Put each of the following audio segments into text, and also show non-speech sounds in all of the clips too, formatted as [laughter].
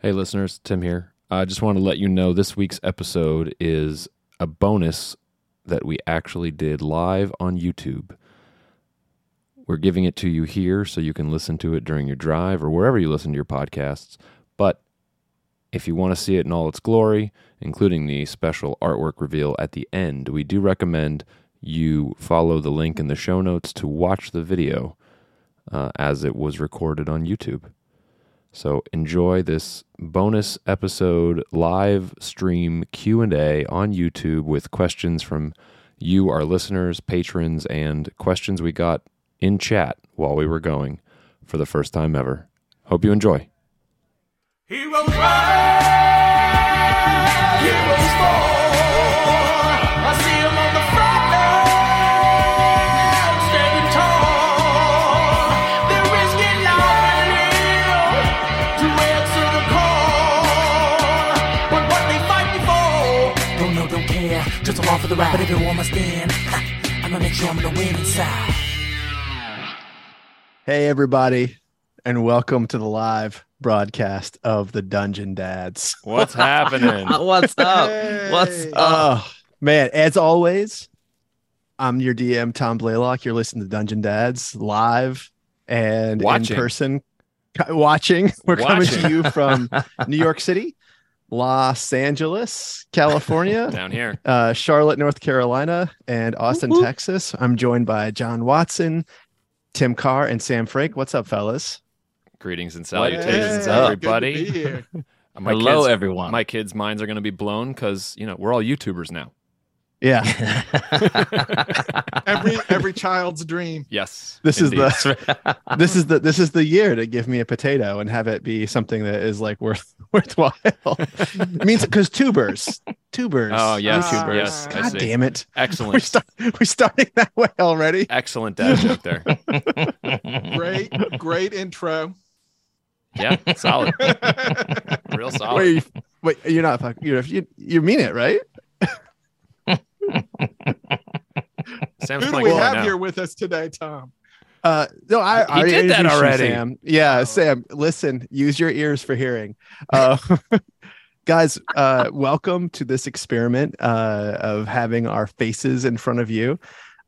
Hey, listeners, Tim here. I just want to let you know this week's episode is a bonus that we actually did live on YouTube. We're giving it to you here so you can listen to it during your drive or wherever you listen to your podcasts. But if you want to see it in all its glory, including the special artwork reveal at the end, we do recommend you follow the link in the show notes to watch the video uh, as it was recorded on YouTube. So enjoy this bonus episode live stream Q&A on YouTube with questions from you our listeners, patrons and questions we got in chat while we were going for the first time ever. Hope you enjoy. Heroes rise, heroes fall. Care. Just along for the ride, but everyone must stand. I'ma make sure I'm gonna win inside. Hey, everybody, and welcome to the live broadcast of the Dungeon Dads. What's happening? [laughs] What's up? What's up? Oh, man, as always, I'm your DM, Tom Blaylock. You're listening to Dungeon Dads live and Watching. in person. Watching. [laughs] We're coming to you from [laughs] New York City, Los Angeles, California, [laughs] Down here. uh, Charlotte, North Carolina, and Austin, Whoop, whoop. Texas. I'm joined by John Watson, Tim Carr, and Sam Frake. What's up, fellas? Greetings and What salutations, is up? everybody. [laughs] My Hello, kids- everyone. My kids' minds are going to be blown because, you know, we're all YouTubers now. Yeah. [laughs] every every child's dream. Yes. This is the [laughs] this is the this is the year to give me a potato and have it be something that is like worth [laughs] worthwhile. it means because tubers, tubers. Oh, yes. YouTubers. Yes. Ah. God damn it! We Excellent. start we starting that way already. Excellent dad joke there. Great, great intro. Yeah. Solid. Real solid. Wait, wait, you're not fuck- you you you mean it, right? [laughs] Sam's Who do we have now. here with us today, Tom? Uh, no, I, I did that you, already. Sam. Yeah, Oh. Sam. Listen, use your ears for hearing. Uh, [laughs] guys, uh, welcome to this experiment uh, of having our faces in front of you.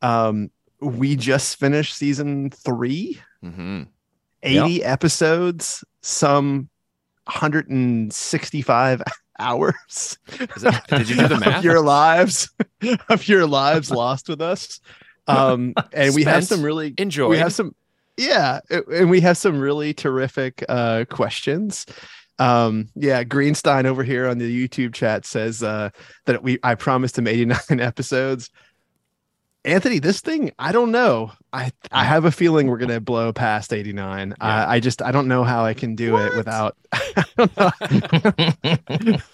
Um, we just finished season three, Mhm. 80 episodes, some 165 hours that- did you do the [laughs] of math? your lives [laughs] of your lives lost with us. Um, and we have some really Enjoy. we have some yeah and we have some really terrific uh questions um yeah greenstein over here on the youtube chat says uh that we i promised him 89 [laughs] episodes anthony this thing i don't know i i have a feeling we're gonna blow past 89 Yeah. I, I just i don't know how i can do it without [laughs] I don't know. [laughs]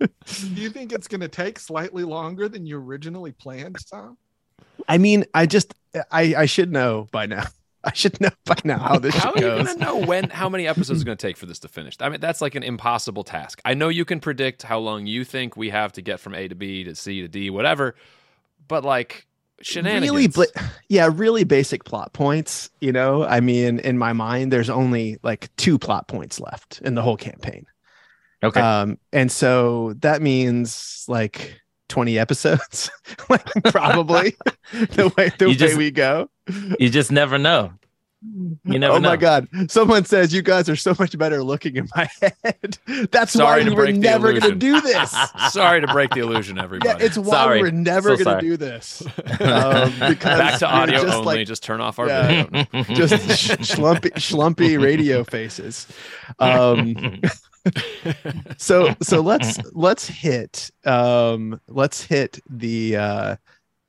Do you think it's going to take slightly longer than you originally planned, Tom? I mean i just i i should know by now [laughs] i should know by now how this How are shit you goes going to know when how many episodes it's going to take for this to finish? I mean, that's like an impossible task. I know you can predict how long you think we have to get from A to B to C to D, whatever, but like shenanigans. really bla- yeah really basic plot points you know i mean in my mind there's only like two plot points left in the whole campaign okay. um and so that means like 20 episodes [laughs] like probably [laughs] the way the You way just- we go you just never know. You never oh know. my god someone says you guys are so much better looking in my head [laughs] that's Sorry why to we were never gonna do this [laughs] Sorry to break the illusion, yeah everybody. it's why Sorry. we're never So gonna sorry. do this [laughs] um, because back to audio just only. like just turn off our Yeah. video. just sh- schlumpy schlumpy radio faces um so so let's let's hit um let's hit the uh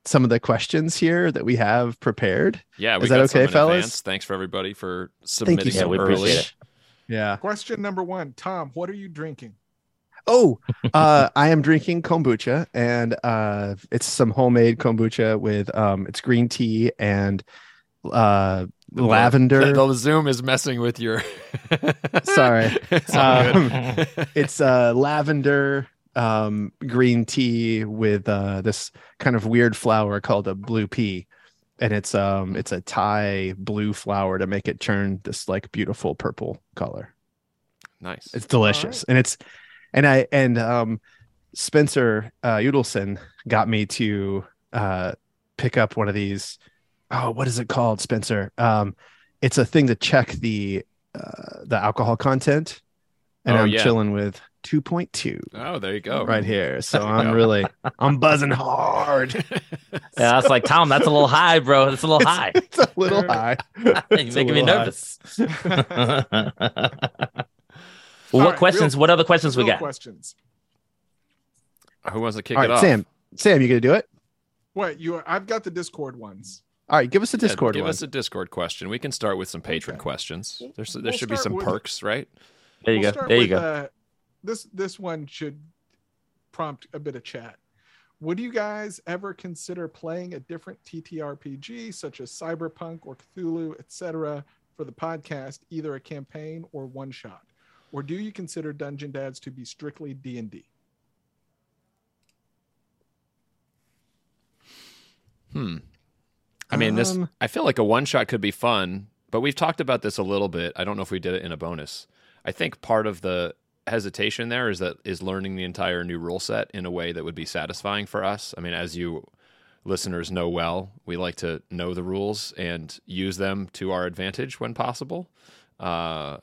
some of the questions here that we have prepared Yeah, we Is that got some okay, in fellas? advance. Thanks for everybody for Thank you submitting so Yeah, we early. appreciate it. yeah Question number one, Tom, what are you drinking? oh uh [laughs] i am drinking kombucha and uh it's some homemade kombucha with um it's green tea and uh The- lavender The, the Zoom is messing with your. Sorry. [laughs] It's. Um, it's uh lavender um green tea with uh this kind of weird flower called a blue pea and it's um it's a thai blue flower to make it turn this like beautiful purple color Nice. It's delicious, and it's and I and um Spencer uh Udelson got me to uh pick up one of these. Oh, what is it called, Spencer? Um, it's a thing to check the uh the alcohol content, and Oh, I'm yeah. chilling with 2.2 oh, there you go. right here. So I'm really I'm buzzing [laughs] hard. Yeah, I was like, Tom, that's a little high, bro. That's a little high. it's a little high. [laughs] You're It's making me nervous. [laughs] well, All what right, questions? real- what other questions we got? questions. Who wants to kick All it right, off? Sam. Sam, you gonna do it? What you? Are, I've got the Discord ones. All right, give us a Yeah, Discord give one. us a Discord question. We can start with some patron Okay. questions. There's there We'll should be some with- perks, right? There you We'll go. start There you with, go. Uh, this this one should prompt a bit of chat. Would you guys ever consider playing a different TTRPG such as Cyberpunk or Cthulhu, etc., for the podcast, either a campaign or one shot, or do you consider Dungeon Dads to be strictly D and D? Hmm. I mean, this. Um, I feel like a one shot could be fun, but we've talked about this a little bit. I don't know if we did it in a bonus. I think part of the hesitation there is that is learning the entire new rule set in a way that would be satisfying for us. I mean, as you listeners know well, we like to know the rules and use them to our advantage when possible. Uh,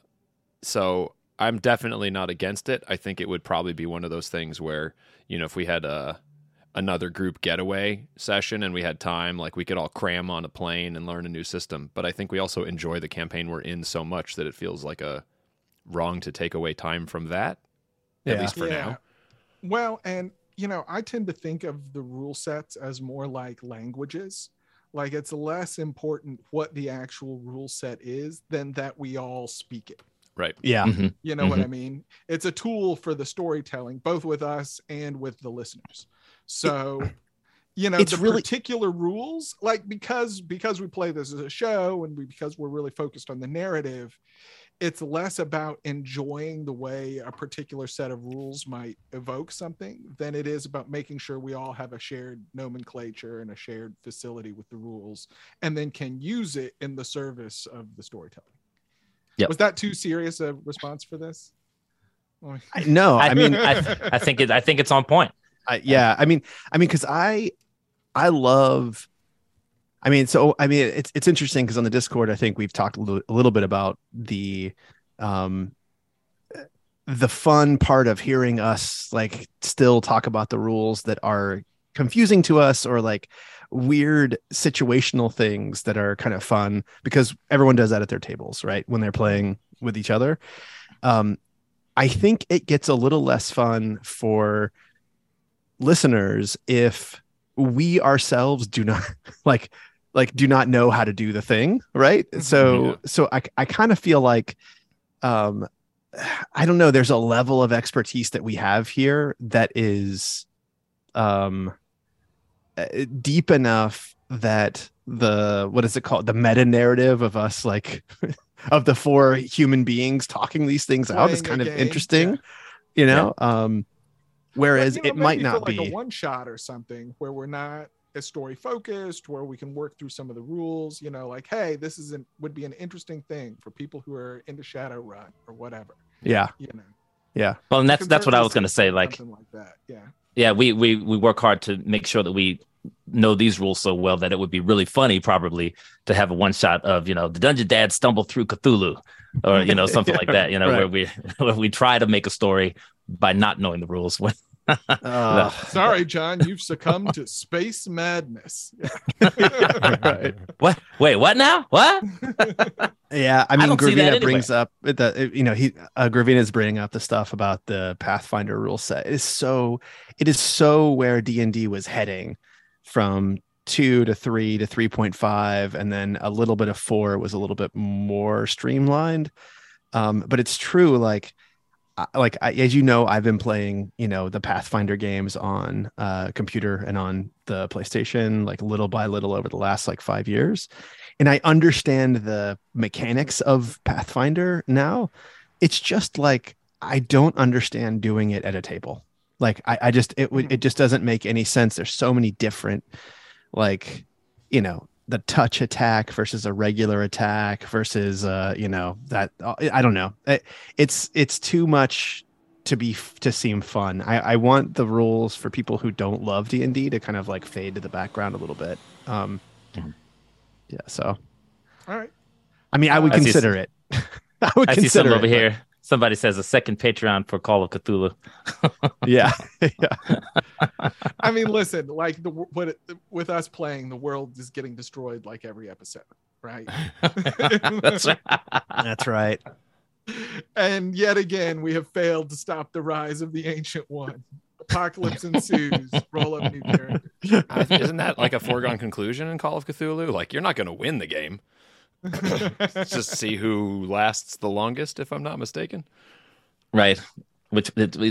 so I'm definitely not against it. I think it would probably be one of those things where you know if we had a another group getaway session and we had time, like we could all cram on a plane and learn a new system. But I think we also enjoy the campaign we're in so much that it feels like a wrong to take away time from that. At least for now. Well, and you know, I tend to think of the rule sets as more like languages. Like it's less important what the actual rule set is than that we all speak it. Right. yeah. Mhm. You know what I mean? It's a tool for the storytelling, both with us and with the listeners. So, you know, it's the really- particular rules, like because because we play this as a show and we because we're really focused on the narrative, it's less about enjoying the way a particular set of rules might evoke something than it is about making sure we all have a shared nomenclature and a shared facility with the rules and then can use it in the service of the storytelling. Yep. Was that too serious a response for this? I, [laughs] no, I, mean, I, I [laughs] think it. I think it's on point. I, yeah, I mean, I mean, because I, I love. I mean, so I mean, it's it's interesting because on the Discord, I think we've talked a little, a little bit about the, um, the fun part of hearing us like still talk about the rules that are confusing to us or like weird situational things that are kind of fun because everyone does that at their tables, right? When they're playing with each other. Um, I think it gets a little less fun for listeners if we ourselves do not [laughs] like like do not know how to do the thing right? So Yeah. so i i kind of feel like um i don't know there's a level of expertise that we have here that is um uh, deep enough that the what is it called? The meta narrative of us like [laughs] of the four human beings talking these things out is kind of game, interesting yeah. you know? Um whereas But, you know, it might maybe for not like be. a one shot or something where we're not as story focused, where we can work through some of the rules. You know, like hey, this is an, would be an interesting thing for people who are into Shadowrun or whatever. yeah You know, yeah Well, and that's Can that's what I was going to say. Like, something like that. Yeah. yeah, we we we work hard to make sure that we know these rules so well that it would be really funny, probably, to have a one shot of you know the dungeon dad stumble through Cthulhu, or you know something like [laughs] that. You know, Right. where we [laughs] where we try to make a story by not knowing the rules. When [laughs] Uh, [laughs] Sorry, John, you've succumbed to space madness. right. what? Wait, what now? What? Yeah, I I mean, don't see that Gravina anyway. brings up the you know he uh, is bringing up the stuff about the Pathfinder rule set. It is so it is so where D and D was heading from two to three to three point five, and then a little bit of four was a little bit more streamlined. Um, but it's true, like I- like I, as you know, I've been playing you know the Pathfinder games on uh, computer and on the PlayStation like little by little over the last like five years and I understand the mechanics of Pathfinder now. It's just like I don't understand doing it at a table. Like I, I just it it just doesn't make any sense. There's so many different like you know the touch attack versus a regular attack versus uh you know that uh, I don't know. It, it's it's too much to be to seem fun. I I want the rules for people who don't love D and D to kind of like fade to the background a little bit. Um, Mhm. yeah. So All right. I mean, I would I consider it. [laughs] I would I see consider something it, over here. Somebody says a second Patreon for Call of Cthulhu. [laughs] Yeah. [laughs] yeah. I mean, listen, like the what it, with us playing, the world is getting destroyed like every episode, right? [laughs] That's right. That's right. and yet again, we have failed to stop the rise of the ancient one. Apocalypse ensues. Roll up new character. Isn't that like a foregone conclusion in Call of Cthulhu? Like you're not going to win the game. It's just see who lasts the longest, if I'm not mistaken. right. Which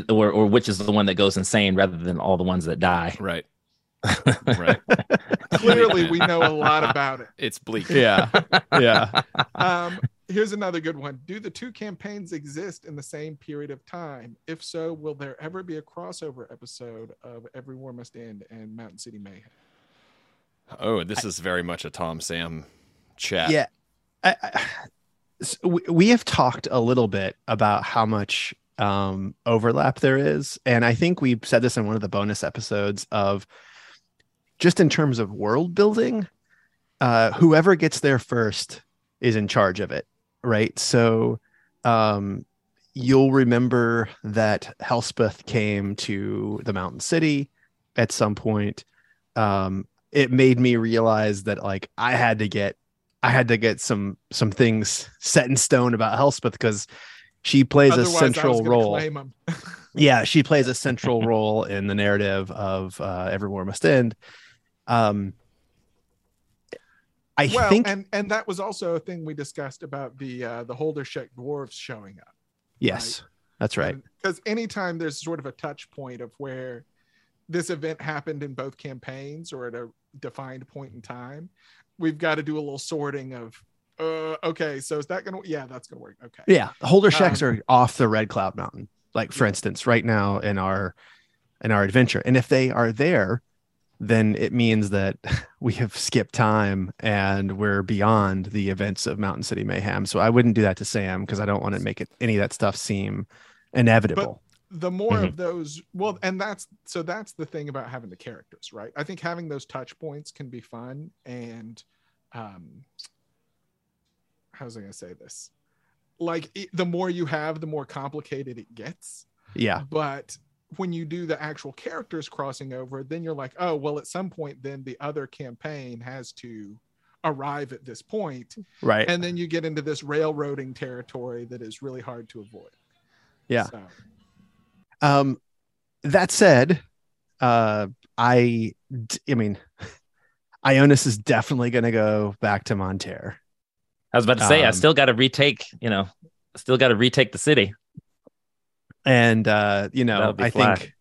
or or which is the one that goes insane rather than all the ones that die. Right. [laughs] Right. Clearly, we know a lot about it. It's bleak. Yeah. Yeah. Um, here's another good one. Do the two campaigns exist in the same period of time? If so, will there ever be a crossover episode of Every War Must End and Mountain City Mayhem? Oh, this is very much a Tom Sam chat. Yeah. We have talked a little bit about how much um, overlap there is. And I think we said this in one of the bonus episodes of just in terms of world building, uh, whoever gets there first is in charge of it. Right. So um, you'll remember that Helspeth came to the mountain city at some point. Um, it made me realize that like I had to get I had to get some some things set in stone about Helspeth because she plays Otherwise, a central role. [laughs] Yeah, she plays a central role in the narrative of uh, Every War Must End. Um, I well, think and and that was also a thing we discussed about the uh, the Holdershek dwarves showing up. yes, that's right. Because anytime there's sort of a touch point of where this event happened in both campaigns or at a defined point in time, we've got to do a little sorting of, uh, okay, so is that gonna? Yeah, that's gonna work. Okay. Yeah, Holder Shacks Um, are off the Red Cloud Mountain, like for Yeah. instance, right now in our in our adventure. And if they are there, then it means that [laughs] we have skipped time and we're beyond the events of Mountain City Mayhem. So I wouldn't do that to Sam because I don't want to make it any of that stuff seem inevitable. The more Mhm. of those well and that's so that's the thing about having the characters right i think having those touch points can be fun and um how was i going to say this like it, the more you have the more complicated it gets yeah, but when you do the actual characters crossing over then you're like oh well at some point then the other campaign has to arrive at this point right. and then you get into this railroading territory that is really hard to avoid Yeah. so. Um, that said, uh, I, d- I mean, [laughs] Ionis is definitely going to go back to Monterre. I was about to say, I Um, still got to retake, you know, still got to retake the city. And uh, you know, That would be I fly. think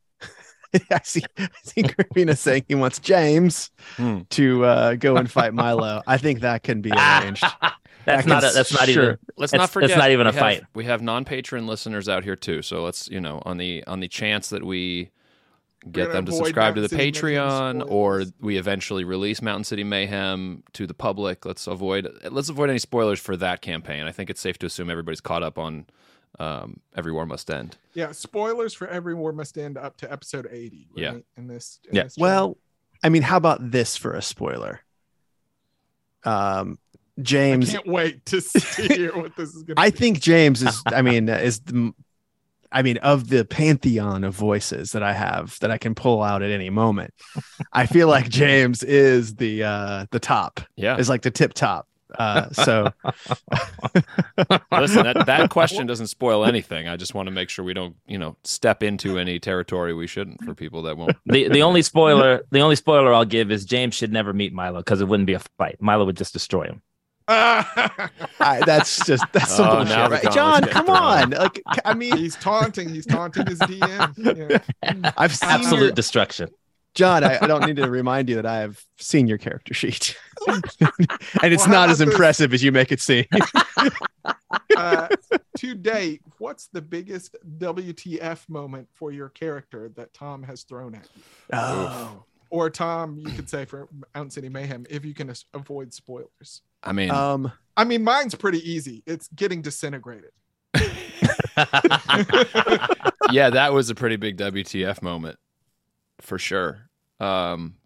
[laughs] I see I see Gravina saying he wants James Hmm. to uh, go and fight Milo. I think that can be [laughs] arranged. That's not can- a, that's not sure. even Let's not forget. that's not even a we have- fight. We have non-patron listeners out here too. So let's you know on the on the chance that we get them to avoid subscribe to the City Patreon, or we eventually release Mountain City Mayhem to the public. Let's avoid let's avoid any spoilers for that campaign. I think it's safe to assume everybody's caught up on um, Every War Must End. Yeah, spoilers for every war must end up to episode 80. Right? Yeah. In this. in Yeah. this. Well, I mean, how about this for a spoiler? Um, I can't wait to [laughs] see hear [laughs] what this is going to I think James is. I [laughs] mean, is the. I mean, of the pantheon of voices that I have that I can pull out at any moment, I feel like James is the uh the top. Yeah. Is like the tip top. Uh, so Listen, that, that question doesn't spoil anything. I just want to make sure we don't, you know, step into any territory we shouldn't for people that won't. the the only spoiler the only spoiler I'll give is James should never meet Milo because it wouldn't be a fight. Milo would just destroy him. [laughs] I, that's just that's some Oh, bullshit, right? John, come thrown. on! Like, I mean, he's taunting. He's taunting his DM. Yeah. [laughs] I've seen Absolute your, destruction. John. I, I don't need to remind you that I have seen your character sheet, [laughs] and it's Well, not as about this? impressive as you make it seem. Uh, to date, what's the biggest WTF moment for your character that Tom has thrown at you? Oh, Or Tom, you could say for Mountain City Mayhem, if you can avoid spoilers. I mean, Um, I mean, mine's pretty easy. It's getting disintegrated. [laughs] yeah, that was a pretty big WTF moment for sure. Um,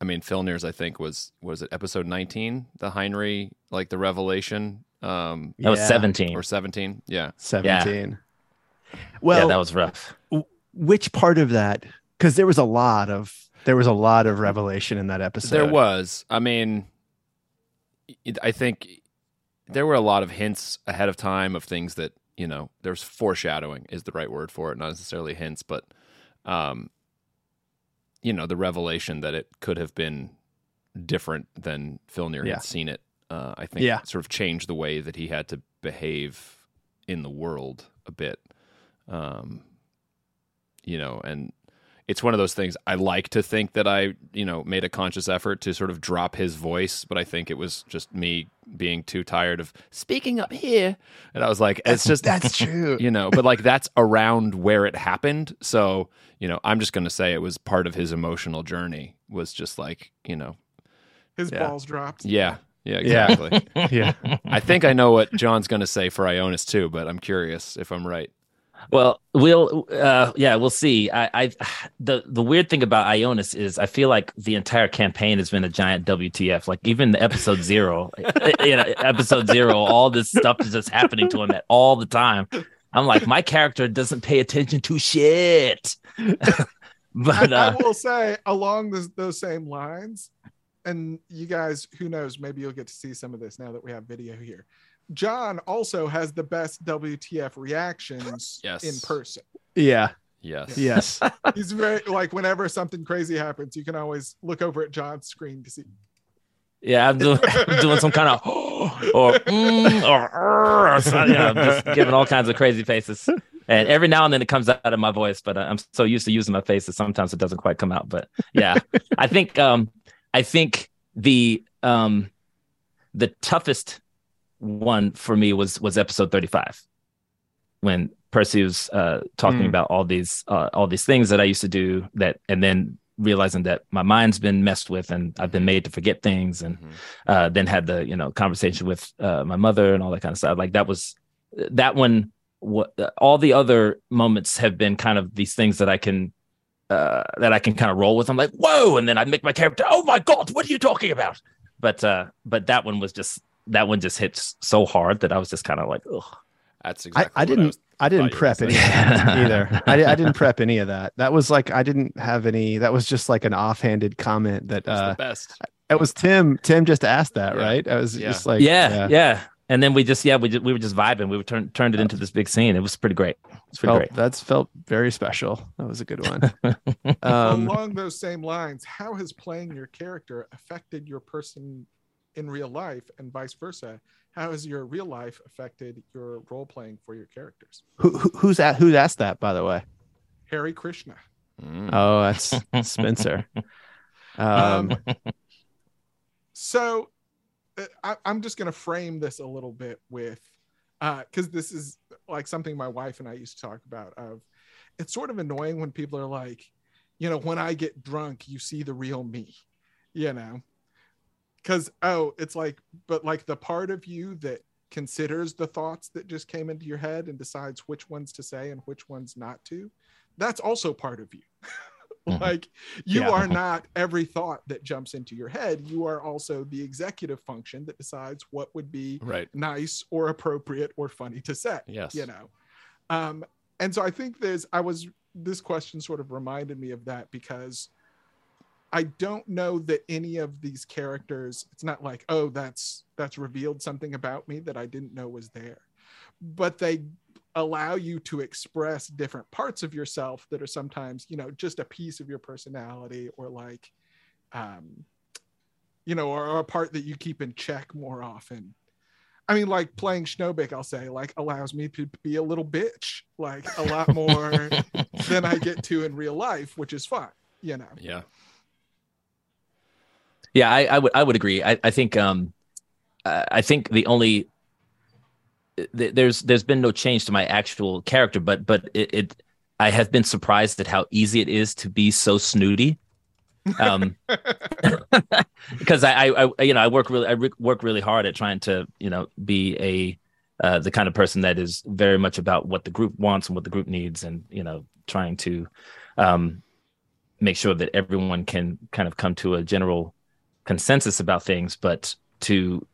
I mean, Filner's, I think was was it episode nineteen, the Heinrich, like the revelation, um, That was yeah, 17. or seventeen. Yeah, Seventeen. yeah, Well, that was rough. which part of that? Because there was a lot of there was a lot of revelation in that episode. there was. I mean, I think there were a lot of hints ahead of time of things that you know. There's foreshadowing is the right word for it, not necessarily hints, but um, you know, the revelation that it could have been different than Filner Yeah. had seen it. Uh, I think Yeah. sort of changed the way that he had to behave in the world a bit. Um, you know, and it's one of those things I like to think that I, you know, made a conscious effort to sort of drop his voice, but I think it was just me being too tired of speaking up here. And I was like, it's just That's [laughs] true. you know, but like that's around where it happened. So, you know, I'm just going to say it was part of his emotional journey was just like, you know, His Yeah. balls dropped. yeah, yeah, Yeah. exactly. [laughs] yeah. I think I know what John's going to say for Ionis too, but I'm curious if I'm right. Well, we'll uh yeah, we'll see. I I the the weird thing about Ionis is I feel like the entire campaign has been a giant WTF. Like even the episode 0, [laughs] you know, episode 0, all this stuff is just happening to him at all the time. I'm like my character doesn't pay attention to shit. [laughs] but I, uh I will say along those same lines, and you guys, who knows, maybe you'll get to see some of this now that we have video here. John also has the best WTF reactions Yes. in person. Yeah. Yes. Yes. [laughs] He's very like whenever something crazy happens, you can always look over at John's screen to see. yeah, I'm doing, doing some kind of [gasps] or mm, or, or so, you know, just giving all kinds of crazy faces. And every now and then it comes out of my voice, but I'm so used to using my face that sometimes it doesn't quite come out. But yeah, I think um, I think the um, the toughest one for me was was episode 35 when Percy was uh, talking Mm. about all these uh, all these things that I used to do that, and then realizing that my mind's been messed with and I've been made to forget things, and Mhm. uh, then had the you know conversation with uh, my mother and all that kind of stuff. Like that was that one. What all the other moments have been kind of these things that I can uh, that I can kind of roll with. I'm like, whoa, and then I make my character, oh my god, what are you talking about? But uh, but that one was just that one just hits so hard that I was just kind of like, ugh. That's I, exactly I what didn't was- I, didn't thought you were prep any of say. that either. [laughs] I, I didn't prep any of that. That was like I didn't have any. That was just like an offhanded comment that It uh the best. It was Tim. Tim just asked that, Yeah. right? I was Yeah. just like yeah, yeah, And then we just yeah we just, we were just vibing. We were turned turned it into this big scene. It was pretty great. It's pretty Felt, great. that's felt very special. That was a good one. [laughs] um, along those same lines, how has playing your character affected your person in real life, and vice versa? How has your real life affected your role playing for your characters? who, who- who's at who's asked that by the way? Harry Krishna. Mm. Oh, that's [laughs] Spencer. Um, So uh, I, I'm just going to frame this a little bit with, because this is like something my wife and I used to talk about. Of it's sort of annoying when people are like, you know, when I get drunk, you see the real me, you know, because oh, it's like, but like the part of you that considers the thoughts that just came into your head and decides which ones to say and which ones not to, that's also part of you. [laughs] Mhm. like you Yeah. are not every thought that jumps into your head. You are also the executive function that decides what would be Right. nice or appropriate or funny to say. Yes. You know. Um, and so I think there's I was this question sort of reminded me of that because I don't know that any of these characters, it's not like, oh, that's that's revealed something about me that I didn't know was there. But they allow you to express different parts of yourself that are sometimes, you know, just a piece of your personality or like um you know, or, or a part that you keep in check more often. I mean, like playing Schnobik, I'll say, like allows me to be a little bitch, like a lot more [laughs] than I get to in real life, which is fun, you know. Yeah. Yeah, I, I would I would agree. I, I think um I think the only th- there's there's been no change to my actual character, but but it, it I have been surprised at how easy it is to be so snooty um, [laughs] because I, I, I, you know, I work really, I re- work really hard at trying to, you know, be a uh, the kind of person that is very much about what the group wants and what the group needs, and you know, trying to um, make sure that everyone can kind of come to a general consensus about things, but to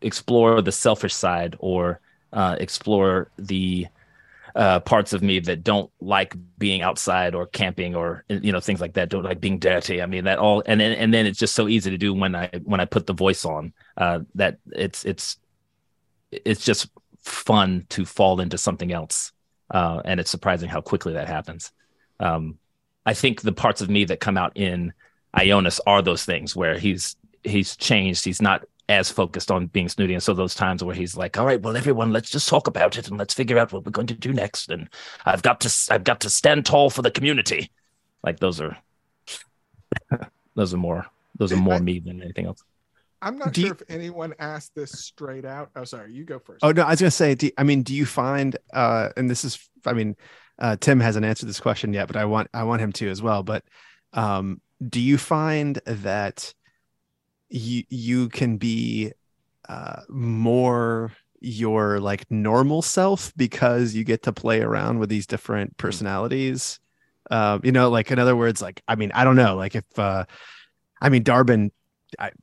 explore the selfish side or uh, explore the uh, parts of me that don't like being outside or camping or you know things like that. Don't like being dirty. I mean that all, and then and then it's just so easy to do when I when I put the voice on. Uh, that it's it's it's just fun to fall into something else, uh, and it's surprising how quickly that happens. Um, I think the parts of me that come out in Ionis are those things where he's he's changed. He's not as focused on being snooty. And so those times where he's like, all right, well, everyone, let's just talk about it and let's figure out what we're going to do next. And I've got to, I've got to stand tall for the community. Like those are, [laughs] those are more, those are more me than anything else. I'm not Do sure you- if anyone asked this straight out. Oh, sorry, you go first. Oh no, I was gonna say. Do, I mean, do you find? Uh, and this is. I mean, uh, Tim hasn't answered this question yet, but I want. I want him to as well. But um, do you find that you you can be uh, more your like normal self because you get to play around with these different personalities? Um, you know, like in other words, like I mean, I don't know, like if uh, I mean, Darbin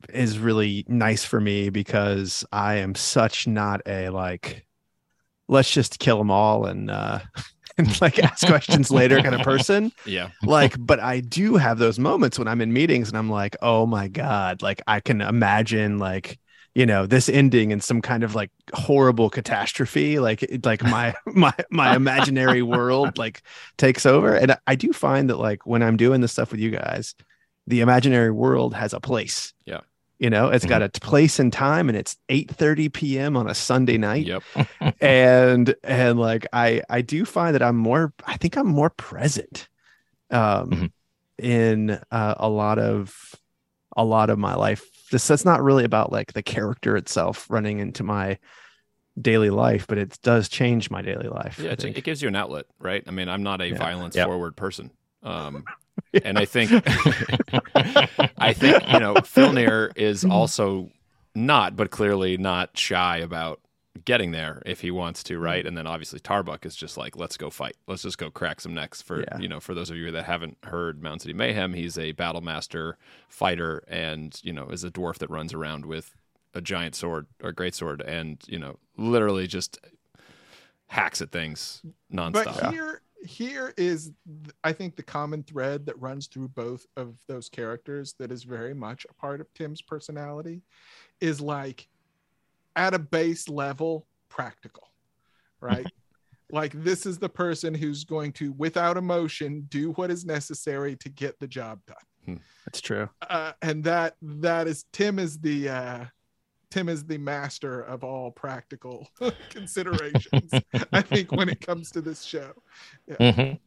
is really nice for me because I am such not a like, let's just kill them all and uh, [laughs] and like [laughs] ask questions later kind of person. Yeah. Like, but I do have those moments when I'm in meetings and I'm like, oh my god, like I can imagine like you know this ending in some kind of like horrible catastrophe like like my [laughs] my my imaginary world like takes over and i do find that like when i'm doing this stuff with you guys the imaginary world has a place Yeah. You know it's got a place and time and it's 8 30 p.m on a sunday night Yep. [laughs] [laughs] and and like i i do find that i'm more i think i'm more present um Mhm. in uh, a lot of a lot of my life this that's not really about like the character itself running into my daily life but it does change my daily life Yeah, I it, it gives you an outlet, right? I mean, I'm not a Yeah. violence Yep. forward person. Um, Yeah. and I think I think, you know, Filnir is mm-hmm. also not, but clearly not shy about getting there if he wants to, right? Mm-hmm. And then obviously Tarbuck is just like, let's go fight. Let's just go crack some necks for Yeah. you know, for those of you that haven't heard Mountain City Mayhem, he's a battle master fighter and, you know, is a dwarf that runs around with a giant sword or great sword and, you know, literally just hacks at things nonstop. But here, here is, I think, the common thread that runs through both of those characters that is very much a part of Tim's personality is like at a base level, practical, right? [laughs] like this is the person who's going to, without emotion, do what is necessary to get the job done. that's true Uh, and that that is Tim is the uh, Tim is the master of all practical [laughs] considerations. I think when it comes to this show. Mhm.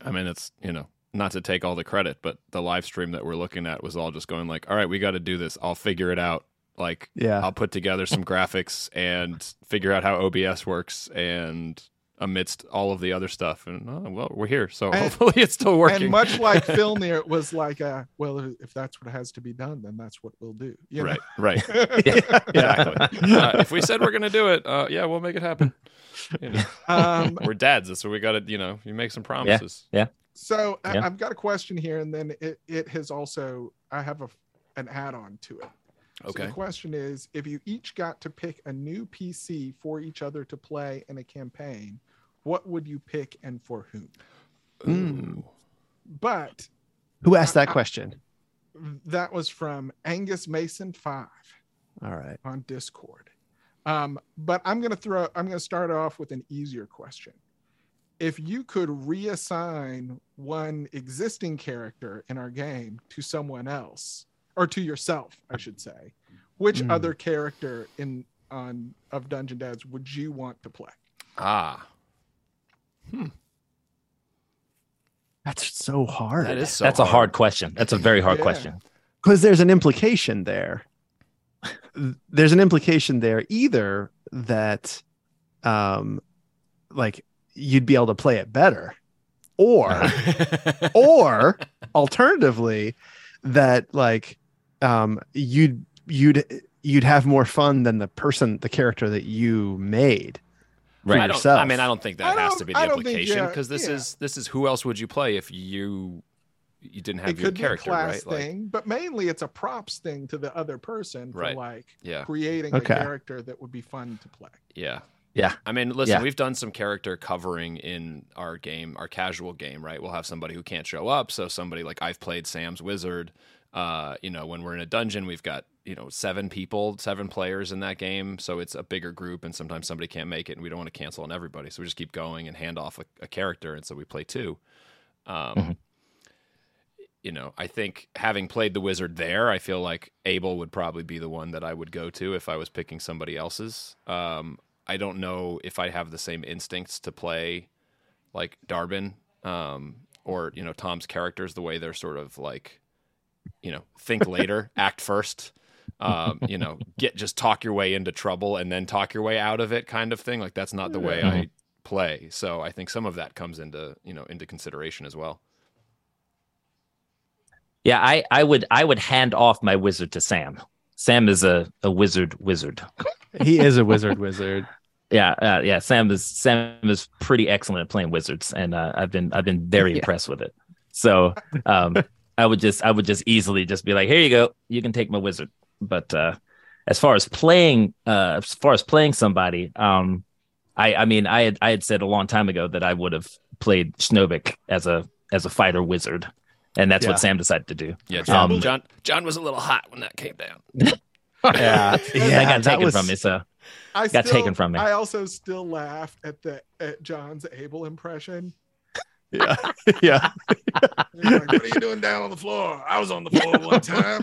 I mean, it's you know not to take all the credit, but the live stream that we're looking at was all just going like, "All right, we got to do this. I'll figure it out. Like, yeah I'll put together some graphics and figure out how OBS works." And amidst all of the other stuff, and oh, well, we're here, so And- [laughs] hopefully it's still working. And much like [laughs] Phil there it was like, uh, well, if that's what has to be done, then that's what we'll do. You know? right, right, [laughs] yeah exactly. uh, if we said we're gonna do it, uh, yeah, we'll make it happen. You know, um, we're dads, so we got to, you know, you make some promises. Yeah. So I- Yeah. I've got a question here, and then it, it has also I have a, an add-on to it. So Okay. the question is, if you each got to pick a new PC for each other to play in a campaign, what would you pick and for whom? Mm. But who asked that question that was from Angus Mason Five. all right on Discord. Um, but I'm gonna throw I'm gonna start off with an easier question. If you could reassign one existing character in our game to someone else, or to yourself, I should say, which Hmm. other character in on of Dungeon Dads would you want to play? Ah, that's so hard that is so. That's a hard question. That's a very hard Yeah. question. because there's an implication there there's an implication there either that um like you'd be able to play it better or [laughs] or alternatively, that like um you'd you'd you'd have more fun than the person, the character that you made. For Right. I yourself. I mean, I don't think that has don't- to be the I don't think- implication because this yeah. is this is who else would you play if you you didn't have it your could character, be a class right? Like, thing, but mainly it's a props thing to the other person for Right. like yeah, creating Okay. a character that would be fun to play. yeah, Yeah. I mean, listen, Yeah. we've done some character covering in our game, our casual game, right? We'll have somebody who can't show up, so somebody like I've played Sam's wizard. Uh, you know, when we're in a dungeon, we've got you know seven people, seven players in that game, so it's a bigger group, and sometimes somebody can't make it, and we don't want to cancel on everybody, so we just keep going and hand off a, a character, and so we play two. Um, Mhm. You know, I think having played the wizard there, I feel like Abel would probably be the one that I would go to if I was picking somebody else's. Um, I don't know if I have the same instincts to play like Darbin um, or you know Tom's characters the way they're sort of like you know think [laughs] later, act first. Um, [laughs] you know, get just talk your way into trouble and then talk your way out of it, kind of thing. Like that's not the way I play. So I think some of that comes into you know into consideration as well. Yeah, I, I would I would hand off my wizard to Sam. Sam is a, a wizard wizard. He is a [laughs] wizard wizard. Yeah, uh, yeah. Sam is Sam is pretty excellent at playing wizards, and uh, I've been I've been very Yeah. impressed with it. So um, [laughs] I would just I would just easily just be like, here you go, you can take my wizard. But uh, as far as playing, uh, as far as playing somebody, um, I I mean I had I had said a long time ago that I would have played Schnobik as a as a fighter wizard, and that's Yeah. what Sam decided to do. Yeah, John, Um, John John was a little hot when that came down. [laughs] Yeah, that yeah, got that taken was- from me. So I Got still, taken from me. I also still laugh at the at John's Abel impression. Yeah, [laughs] yeah. Like, what are you doing down on the floor? I was on the floor one time.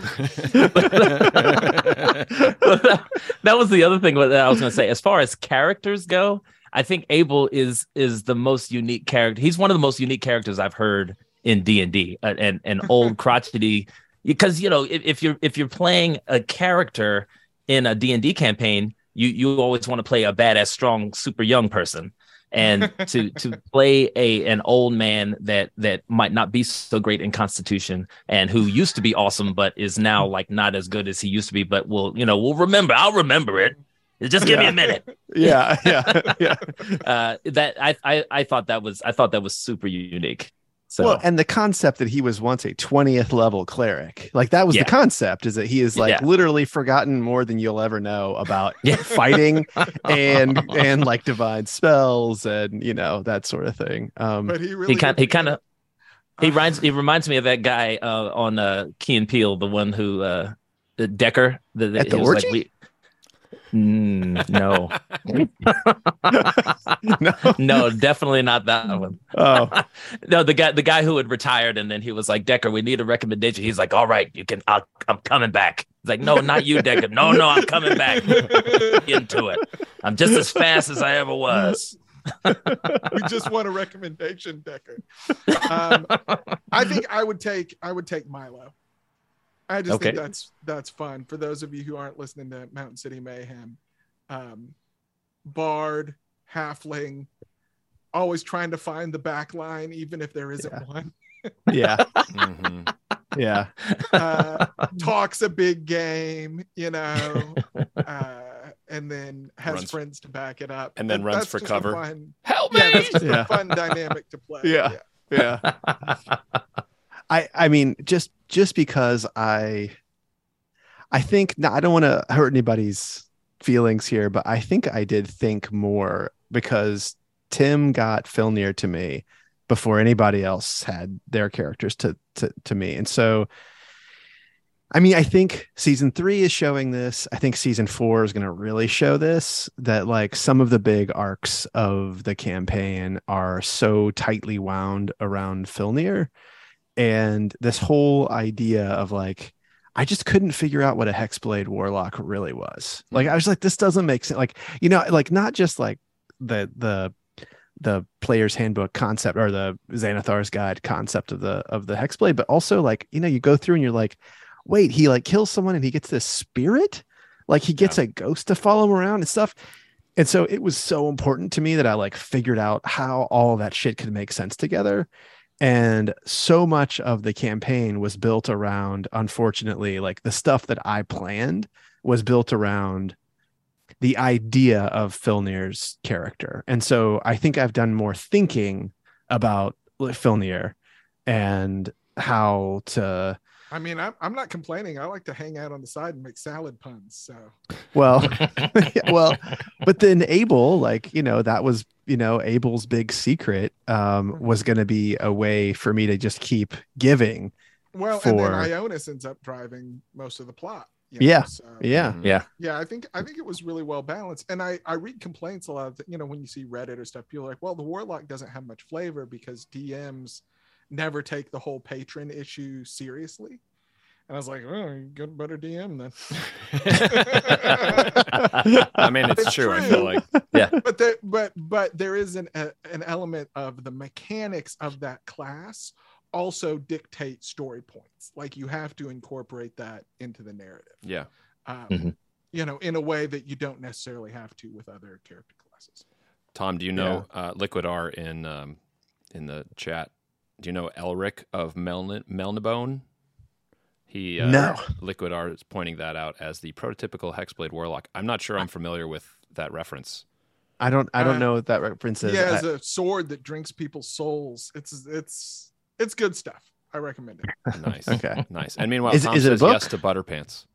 that, [laughs] that was the other thing that I was going to say. As far as characters go, I think Abel is is the most unique character. He's one of the most unique characters I've heard in D and D, and an [laughs] old crotchety. Because you know, if, if you're if you're playing a character in a D and D campaign, you you always want to play a badass, strong, super young person. And [laughs] to to play a an old man that that might not be so great in constitution and who used to be awesome but is now like not as good as he used to be but will you know we'll remember. I'll remember it. Just give me a minute. [laughs] Yeah, yeah, yeah. [laughs] uh that I, I i thought that was i thought that was super unique so Well, and the concept that he was once a 20th level cleric, like that was Yeah. the concept, is that he is like Yeah. literally forgotten more than you'll ever know about [laughs] fighting and and like divine spells and you know that sort of thing. Um, But he really he kind did he kind of he reminds he reminds me of that guy uh, on uh, Key and Peele, the one who uh, Decker. The, At the he was orgy? we- Mm, no, [laughs] no, no, definitely not that one. oh, [laughs] No, the guy the guy who had retired and then he was like, Decker, we need a recommendation. He's like, All right, you can. I'll, I'm coming back. He's like, No, not you, Decker. No, no, I'm coming back [laughs] into it. I'm just as fast as I ever was. we just want a recommendation, Decker. Um, I think I would take I would take Milo. I just think that's that's fun for those of you who aren't listening to Mountain City Mayhem. Um, Bard, halfling, always trying to find the back line, even if there isn't Yeah. one. yeah, [laughs] Mhm. yeah, Uh, talks a big game, you know, [laughs] uh, and then has Runs- friends to back it up, and then That- runs that's for just a cover. fun- Help me! yeah, that's just Yeah. a fun dynamic to play. Yeah. yeah. [laughs] I I mean just just because I I think no, I don't want to hurt anybody's feelings here, but I think I did think more because Tim got Filnir to me before anybody else had their characters to to to me. And so I mean, I think season three is showing this. I think season four is going to really show this that like some of the big arcs of the campaign are so tightly wound around Filnir. And this whole idea of like, I just couldn't figure out what a Hexblade Warlock really was. Hmm. Like, I was like, this doesn't make sense. Like, you know, like not just like the, the, the player's handbook concept or the Xanathar's guide concept of the of the hexblade, but also like you know you go through and you're like, wait, he like kills someone and he gets this spirit, like he gets a ghost to follow him around and stuff. And so it was so important to me that I like figured out how all that shit could make sense together. And so much of the campaign was built around unfortunately like the stuff that i planned was built around the idea of Filnir's character. And so I think I've done more thinking about Filnir and how to I mean, I'm, I'm not complaining. I like to hang out on the side and make salad puns. So [laughs] well [laughs] [laughs] yeah, well but then Abel like you know that was you know Abel's big secret um was going to be a way for me to just keep giving well, and then For- Ionis ends up driving most of the plot. you Yeah, so- yeah Mhm. Yeah. yeah i think i think it was really well balanced and i i read complaints a lot of you know when you see reddit or stuff people are like well the warlock doesn't have much flavor because dms never take the whole patron issue seriously and i was like oh you get a better dm then [laughs] I mean, it's, It's true. I feel like yeah. [laughs] but there but but there is an a, an element of the mechanics of that class also dictate story points like you have to incorporate that into the narrative yeah. um, Mhm. you know in a way that you don't necessarily have to with other character classes Tom, do you know uh, Liquid R in um, in the chat? Do you know Elric of Meln- Melnibone? He uh, No. Liquid Art is pointing that out as the prototypical Hexblade Warlock. I'm not sure I'm familiar with that reference. I don't I don't Uh, know what that reference is He has I- a sword that drinks people's souls. It's it's it's good stuff. I recommend it. Nice. [laughs] Okay. Nice. And meanwhile, Is- Tom is it a says book? yes to Butterpants.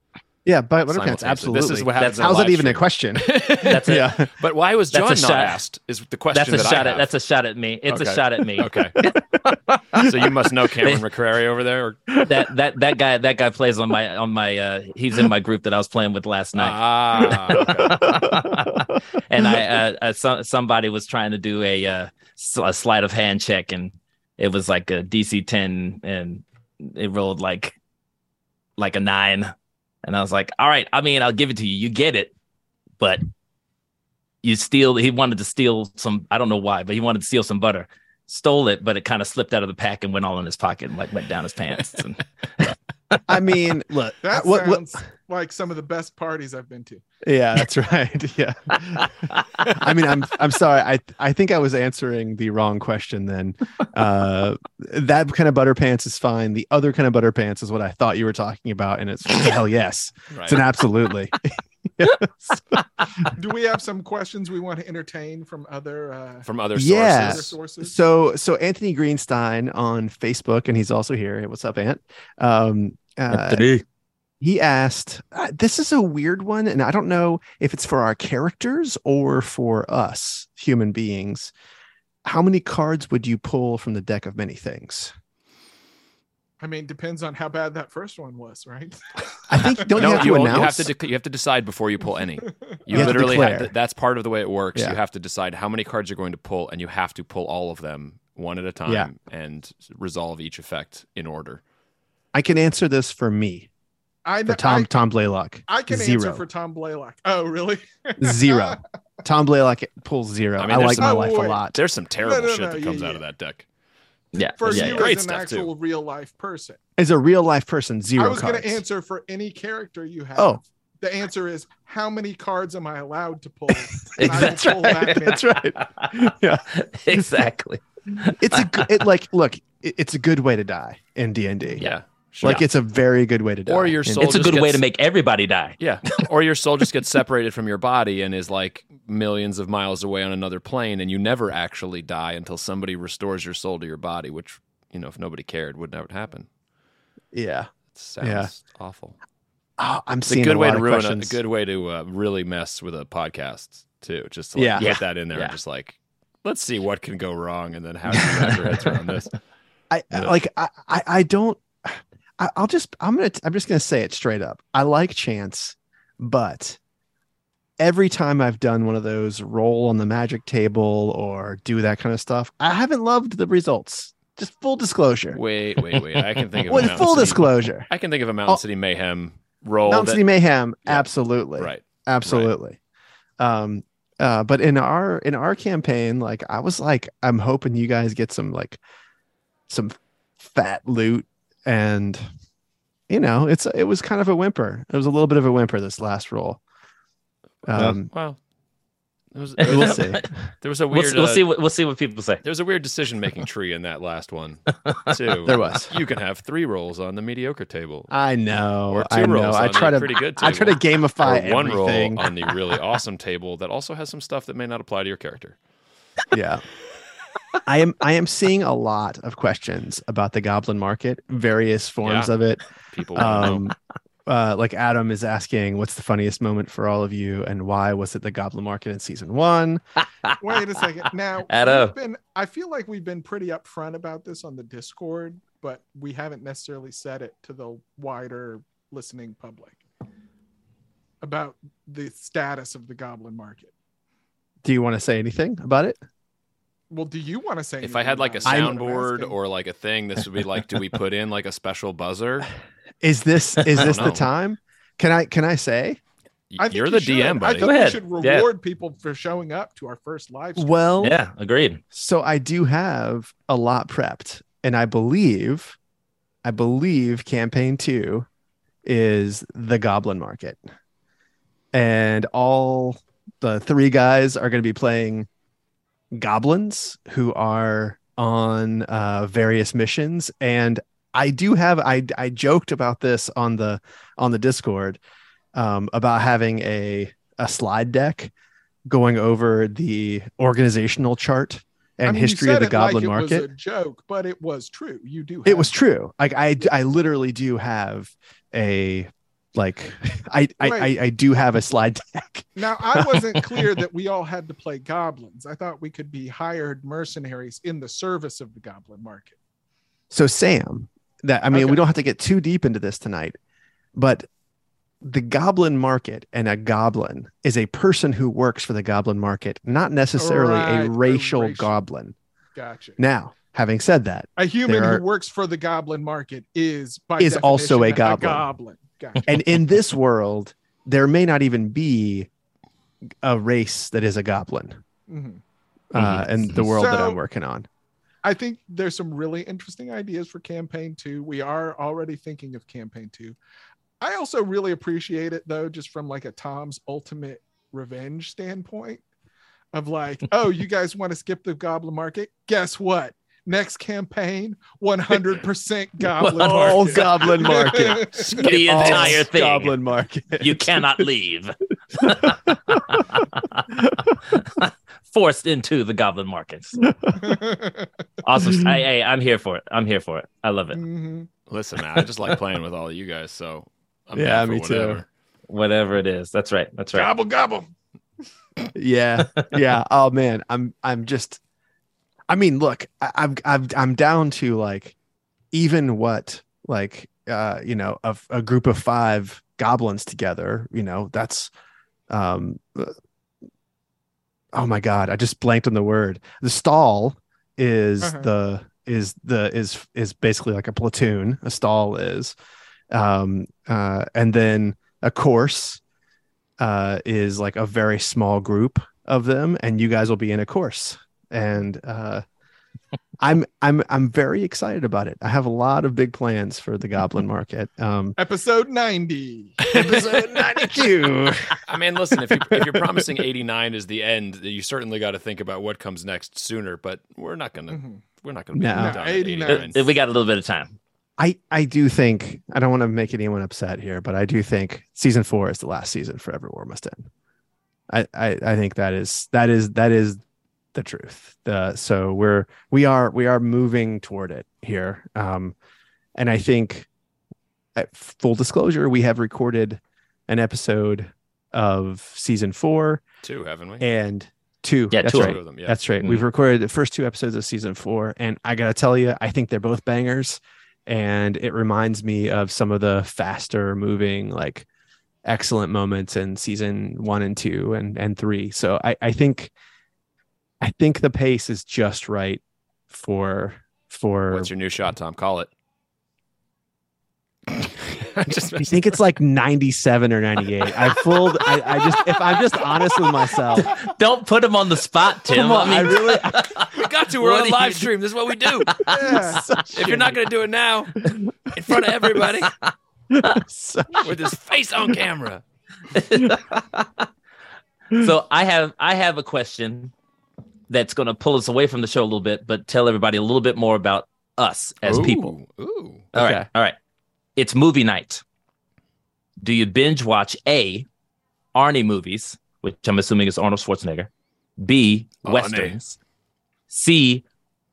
Yeah but Butterpants simultaneously. absolutely This is what happens. That's- how's that live even a question [laughs] That's a, yeah But why was John not shot. asked? Is the question that's a that shot I at that's a shot at me. It's Okay. a shot at me. Okay. so you must know Cameron McCrary over there. Or... That that that guy that guy plays on my on my uh he's in my group that I was playing with last night. Ah, okay. [laughs] and I uh, uh some, somebody was trying to do a uh s- a sleight of hand check and it was like a DC 10 and it rolled like like a 9 and I was like, "All right, I mean, I'll give it to you. You get it." But you steal he wanted to steal some I don't know why, but he wanted to steal some butter. Stole it, but it kind of slipped out of the pack and went all in his pocket and like went down his pants. And [laughs] I mean look That what, what sounds like some of the best parties I've been to. yeah that's right [laughs] yeah I mean, I'm I'm sorry. I I think I was answering the wrong question then. Uh, that kind of butter pants is fine. The other kind of butter pants is what I thought you were talking about, and it's hell yes. right. It's an absolutely. [laughs] [laughs] Do we have some questions we want to entertain from other uh From other Yeah. other sources. sources? So so Anthony Greenstein on Facebook, and he's also here. Hey, what's up, Ant? Um, uh, he asked, uh, "This is a weird one, and I don't know if it's for our characters or for us human beings. How many cards would you pull from the deck of many things?" I mean, depends on how bad that first one was, right? I think [laughs] don't you have you, to you have to dec- you have to decide before you pull any. [laughs] You, You have to literally have to, that's part of the way it works. Yeah. You have to decide how many cards you're going to pull, and you have to pull all of them one at a time Yeah. and resolve each effect in order. I can answer this for me, I for Tom I, Tom Blaylock. I can zero. answer for Tom Blaylock. Oh, really? [laughs] zero. Tom Blaylock pulls zero. I I, mean, there's like some- my Oh, life a oh, lot. There's some terrible no, shit no, that yeah, comes yeah. out of that deck. Yeah. For yeah, you yeah. As an stuff, too. actual real life person. As a real life person, zero. I was going to answer for any character you have. Oh. The answer is how many cards am I allowed to pull? [laughs] And I That's pull that right. many. That's right. [laughs] Yeah. exactly. It's a good, it like look. It, it's a good way to die in D and D. Yeah. Sure. Like it's a very good way to die. Or your in soul It's a just good way to make everybody die. Yeah. [laughs] Or your soul just gets separated from your body and is like millions of miles away on another plane, and you never actually die until somebody restores your soul to your body, which, you know, if nobody cared, would never happen. Yeah. It sounds Yeah. awful. Oh, I'm It's a good a way lot to ruin a, a good way to uh, really mess with a podcast, too. Just to like, Yeah. put Yeah. that in there Yeah. and just like, let's see what can go wrong and then how do you wrap your heads around this. I Yeah. like. I, I. I don't. I, I'll just. I'm gonna. I'm just gonna say it straight up. I like chance, but every time I've done one of those roll on the magic table or do that kind of stuff, I haven't loved the results. Just full disclosure. Wait, wait, wait. I can think of [laughs] a With full City- disclosure. I can think of a Mountain Oh. City Mayhem roll. Mountain that- City Mayhem, Yeah. absolutely. Right. absolutely um uh but in our in our campaign like i was like i'm hoping you guys get some like some fat loot and you know it's it was kind of a whimper it was a little bit of a whimper this last roll um Well, There was, We'll [laughs] see. there was a We'll, weird. we'll uh, see. What, we'll see what people say. There was a weird decision making tree in that last one, [laughs] too. There was. You can have three rolls on the mediocre table, I know. Or two I know. rolls I on try the to pretty good Table, I try to gamify or one everything. roll on the really [laughs] awesome table that also has some stuff that may not apply to your character. yeah. I am I am seeing a lot of questions about the goblin market, various forms Yeah. of it. People want to know. Um uh, like Adam is asking, what's the funniest moment for all of you, and why was it the goblin market in season one? [laughs] Wait a second. Now, Adam, we've been, I feel like we've been pretty upfront about this on the Discord, but we haven't necessarily said it to the wider listening public about the status of the goblin market. Do you want to say anything about it? Well, do you want to say? If I had like a anything about it? soundboard or like a thing, this would be like, do we put in like a special buzzer? [sighs] Is this [laughs] is don't this the time? Can I can I say? I You're you the should. DM, I think Go ahead. we should Yeah. reward people for showing up to our first live stream. Well, Yeah, agreed. So I do have a lot prepped, and I believe, I believe campaign two is the Goblin Market, and all the three guys are going to be playing goblins who are on uh, various missions, and I do have I I joked about this on the on the Discord um, about having a a slide deck going over the organizational chart and I mean, history of the goblin like market. It was a joke, but it was true. You do. it was true. Like I, I literally do have a, like, [laughs] I, I, I, I do have a slide [laughs] deck. Now, I wasn't [laughs] clear that we all had to play goblins. I thought we could be hired mercenaries in the service of the goblin market. So Sam, that I mean, Okay. we don't have to get too deep into this tonight, but the goblin market and a goblin is a person who works for the goblin market, not necessarily Right, a a racial racial- goblin. Gotcha. Now, having said that, A human are- who works for the goblin market is by Is also a goblin. goblin. Gotcha. and in this world, there may not even be a race that is a goblin. Mhm. Uh, in the world that I'm working on. I think there's some really interesting ideas for campaign two. We are already thinking of campaign two. I also really appreciate it though, just from like a Tom's ultimate revenge standpoint of like, [laughs] oh, you guys want to skip the goblin market? Guess what? Next campaign, 100% [laughs] goblin All market. goblin market. [laughs] the All entire thing. Goblin market. You cannot leave. [laughs] Forced into the goblin markets. Awesome. Hey, hey, I'm here for it. I'm here for it. I love it. Mhm. Listen, man, I just like playing with all of you guys, so I'm Yeah, down for me too. whatever. Whatever it is. That's right. That's right. Gobble, gobble. yeah yeah oh man i'm i'm just i mean look I, i'm i'm i'm down to like even what like uh you know a, a group of five goblins together you know that's um uh, oh my god i just blanked on the word the stall is Uh-huh. the is the is is basically like a platoon a stall is um uh and then a course uh, is like a very small group of them, and you guys will be in a course. And uh, I'm I'm I'm very excited about it. I have a lot of big plans for the Goblin [laughs] Market. Um, Episode 90. episode [laughs] ninety two. I mean, listen, if, you, if you're promising 89 is the end, you certainly got to think about what comes next sooner. But we're not gonna Mhm. we're not gonna be No. done No, 89. 89. Uh, We got a little bit of time. I I do think I don't want to make anyone upset here, but I do think season four is the last season for Every War Must End. I I, I think that is that is that is the truth. The so we're we are we are moving toward it here. Um, and I think, at full disclosure, we have recorded an episode of season four Two, haven't we? and two. Yeah, that's two of right. Of them, yeah. That's right. Mm. We've recorded the first two episodes of season four, and I gotta tell you, I think they're both bangers, and it reminds me of some of the faster moving, like excellent moments in season one and two and and three. So I I think, I think the pace is just right for for. What's your new shot, Tom? Call it. [laughs] I just I think it's like 97 or 98. I fooled. I, I just, if I'm just honest with myself, Don't put him on the spot, Tim. Come on, I really- [laughs] we got to. We're on do live you- stream. This is what we do. [laughs] Yeah. if you're not going to do it now, in front of everybody, with his face on camera. so I have I have a question that's going to pull us away from the show a little bit, but tell everybody a little bit more about us as people. Ooh. All right, Okay. all right. It's movie night. Do you binge watch A, Arnie movies, which I'm assuming is Arnold Schwarzenegger, B, Arnie. westerns, C,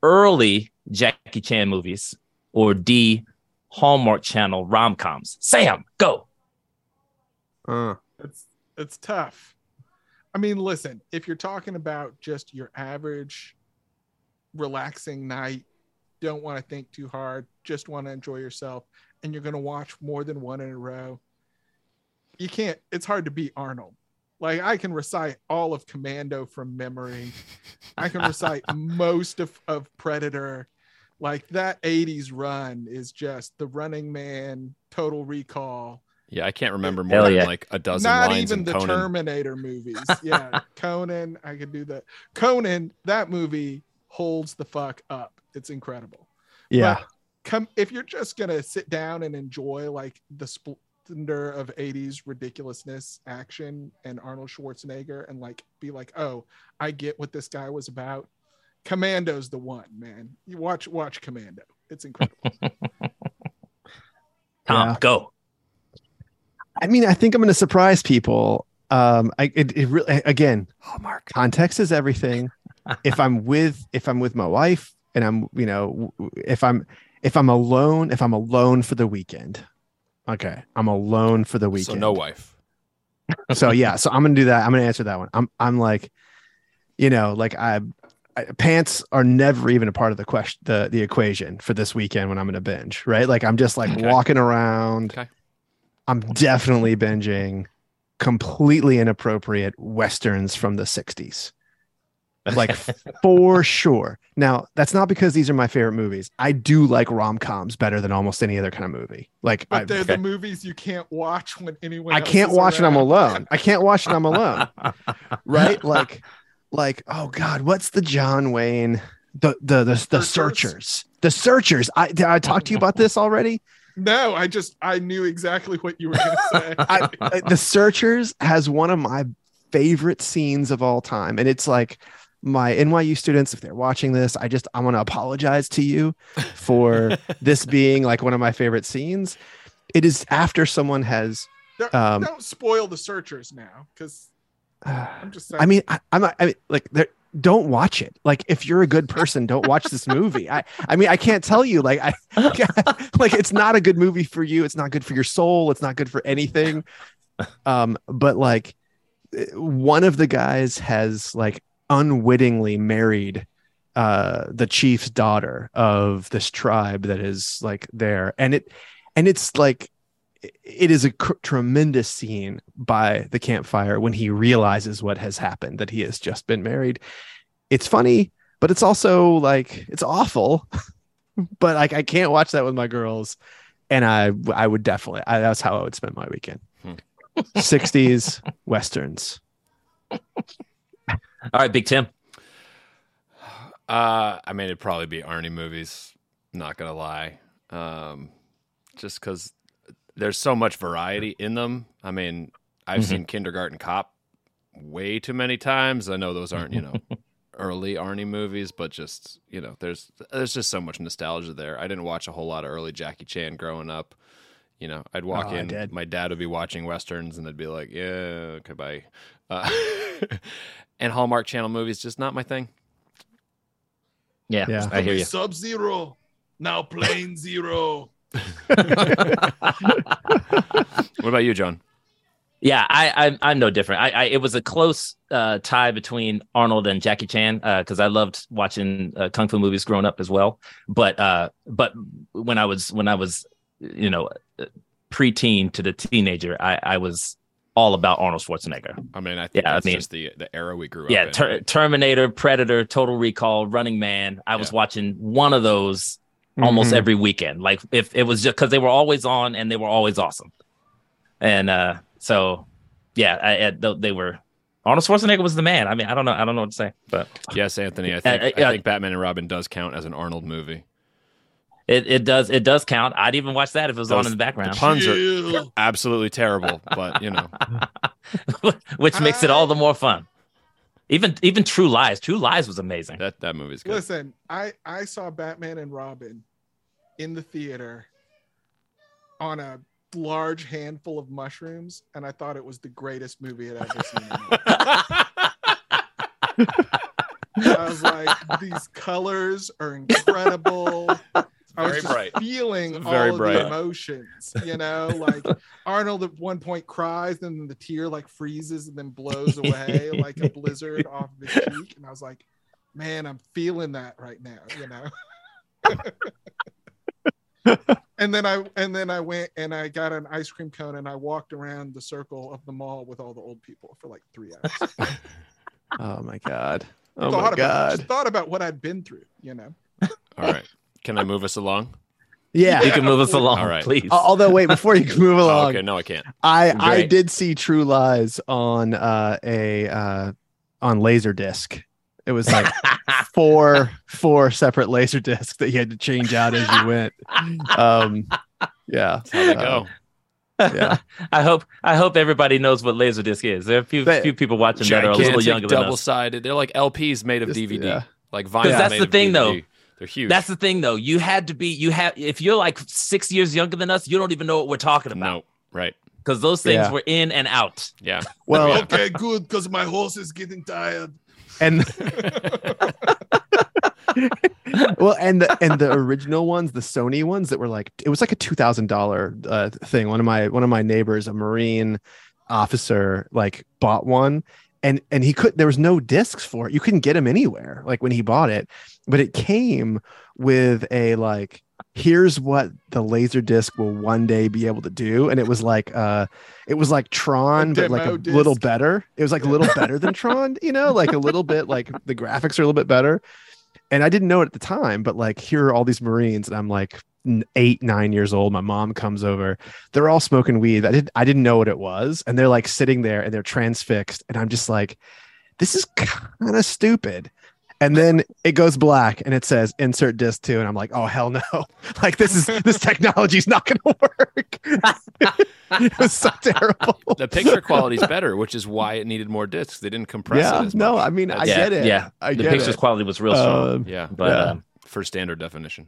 early Jackie Chan movies, or D, Hallmark Channel rom coms? Sam, go. Uh, It's it's tough. I mean, listen, if you're talking about just your average relaxing night, don't want to think too hard, just want to enjoy yourself, and you're going to watch more than one in a row, you can't, it's hard to beat Arnold. Like, I can recite all of Commando from memory, I can recite [laughs] most of, of Predator. Like, that 80s run is just the running man, total recall. Yeah, I can't remember more Hell than yeah. like a dozen Not lines even in the Conan. Terminator movies. [laughs] Yeah, Conan, I could do that. Conan, that movie holds the fuck up. It's incredible. yeah. But come if you're just gonna sit down and enjoy like the splendor of 80s ridiculousness action and Arnold Schwarzenegger and like be like, oh, I get what this guy was about. Commando's the one, man. You watch watch Commando. It's incredible. [laughs] Tom, Yeah. go. I mean, I think I'm going to surprise people. Um, I it, it really again, Hallmark. context is everything. [laughs] if I'm with if I'm with my wife and I'm you know if I'm if I'm alone if I'm alone for the weekend, okay, I'm alone for the weekend. So no wife. so [laughs] yeah so i'm gonna do that i'm gonna answer that one i'm i'm like you know like I, I pants are never even a part of the question the the equation for this weekend when i'm gonna binge right like i'm just like Okay. walking around Okay. I'm definitely binging completely inappropriate westerns from the 60s like [laughs] for sure now that's not because these are my favorite movies i do like rom-coms better than almost any other kind of movie like But I, they're okay. the movies you can't watch when anyone I else can't is watch it. I'm alone. I can't watch it. I'm alone. [laughs] right? Like, like, oh God, what's the John Wayne, the the the, the Searchers? searchers, the searchers. I did I talk to you about this already? No, I just I knew exactly what you were gonna say. [laughs] I, the searchers has one of my favorite scenes of all time, and it's like my NYU students, if they're watching this, I just I want to apologize to you for [laughs] this being like one of my favorite scenes. It is after someone has. don't, um, don't spoil the searchers now, because [sighs] I'm just saying. I mean, I, I'm not, I mean, like, there, don't watch it. Like, if you're a good person, don't watch this movie. I, I mean, I can't tell you, like, I, [laughs] like, it's not a good movie for you. It's not good for your soul. It's not good for anything. Um, but like, one of the guys has like unwittingly married uh the chief's daughter of this tribe that is like there and it and it's like it is a cr- tremendous scene by the campfire when he realizes what has happened that he has just been married it's funny but it's also like it's awful [laughs] but like i can't watch that with my girls and i i would definitely I, that's how i would spend my weekend Hmm. [laughs] 60s westerns [laughs] All right, Big Tim. Uh, I mean, it'd probably be Arnie movies. Not gonna lie, um, just because there's so much variety in them. I mean, I've Mhm. seen Kindergarten Cop way too many times. I know those aren't you know [laughs] early Arnie movies, but just you know, there's there's just so much nostalgia there. I didn't watch a whole lot of early Jackie Chan growing up. You know, I'd walk Oh, in, did. my dad would be watching westerns, and they'd be like, "Yeah, okay, bye." Uh, [laughs] and Hallmark Channel movies just not my thing. Yeah, Yeah. I hear you. Sub Zero, now Plane Zero. [laughs] What about you, John? Yeah, I, I I'm no different. I, I it was a close uh, tie between Arnold and Jackie Chan because I loved watching uh, kung fu movies growing up as well. But uh, but when I was when I was you know preteen to the teenager, I, I was all about Arnold Schwarzenegger. I mean, I think Yeah, I that's mean- just the the era we grew Yeah, up in. ter- Terminator, Predator, Total Recall, Running Man. I was watching one of those almost Mhm. every weekend. Like if it was just because they were always on and they were always awesome. And uh, so, yeah, I, I, they were. Arnold Schwarzenegger was the man. I mean, I don't know. I don't know what to say, but yes, Anthony. I [laughs] think uh, I think Batman and Robin does count as an Arnold movie. It it does it does count. I'd even watch that if it was on in the background, The puns are absolutely terrible, but you know, [laughs] which makes it all the more fun. Even even True Lies. True Lies was amazing. that that movie's good. Listen, I I saw Batman and Robin in the theater on a large handful of mushrooms, and I thought it was the greatest movie I'd ever seen. in my life. [laughs] I was like, these colors are incredible. I was bright. feeling It's all of bright. the emotions, you [laughs] know, like Arnold at one point cries, and then the tear like freezes and then blows [laughs] away like a blizzard off of his cheek. And I was like, man, I'm feeling that right now, you know. [laughs] and then I and then I went and I got an ice cream cone and I walked around the circle of the mall with all the old people for like three hours. Oh my god. Oh my about god. thought about what I'd been through, you know. All right. Can I move us along? Yeah. You can move us along, All right. please. Al- Although, wait, before you can move [laughs] Oh, along, okay, no, I can't. I I did see True Lies on uh, a uh, on Laserdisc. It was like [laughs] four four separate laser discs that you had to change out as you went. Um, yeah, That's how they Uh, go. yeah. [laughs] I hope I hope everybody knows what Laserdisc is. There are a few But- few people watching that are a little younger than double-sided. They're like LPs made of Just- DVD, yeah. like vinyl. that's made the of thing, though. DVD. They're huge. That's the thing, though. You had to be. You have. If you're like six years younger than us, you don't even know what we're talking about no, right? because those things Yeah. were in and out. Yeah. [laughs] Well, okay, good, because my horse is getting tired. and [laughs] [laughs] well, and the and the original ones, the Sony ones that were like it was like a two thousand dollar uh, thing. One of my one of my neighbors, a Marine officer, like bought one, and and he could there was no discs for it. You couldn't get them anywhere. Like when he bought it, but it came with a like here's what the laser disc will one day be able to do. And it was like uh it was like tron but like a disc. little better. It was like a little better than tron you know like a little bit like the graphics are a little bit better. And i didn't know it at the time but like here are all these marines and i'm like eight nine years old. My mom comes over. They're all smoking weed. I didn't i didn't know what it was. And they're like sitting there and they're transfixed. And i'm just like this is kind of stupid and then it goes black and it says insert disc two and i'm like oh hell no [laughs] like this is this technology's not gonna [laughs] work [laughs] it was so terrible The picture quality's better, which is why it needed more discs. They didn't compress it. yeah as no much. i mean i That's- yeah, get it yeah. i the get pictures it quality was real strong. Um, Yeah, but yeah. um, for standard definition.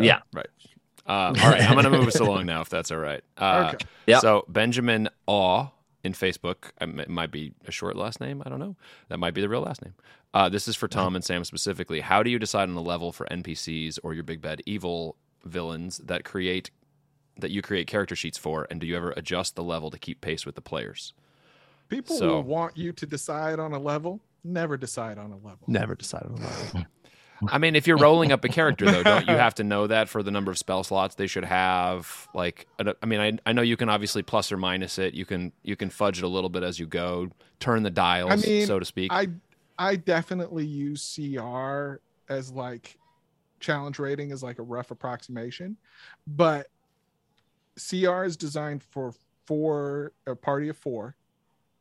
yeah. Right. Uh, all right, I'm gonna move us along now, if that's all right. Uh, Okay. Yep. So Benjamin Aw in Facebook, it might be a short last name. I don't know. That might be the real last name. Uh, this is for Tom and Sam specifically. How do you decide on the level for NPCs or your big bad evil villains that create that you create character sheets for, and do you ever adjust the level to keep pace with the players? People So- will want you to decide on a level, never decide on a level. never decide on that [laughs] I mean, if you're rolling up a character, though, don't you have to know that for the number of spell slots they should have? Like, I I mean, I, I know you can obviously plus or minus it. You can you can fudge it a little bit as you go, turn the dials, I mean, so to speak. I I definitely use CR as like challenge rating as like a rough approximation, but CR is designed for four a party of four,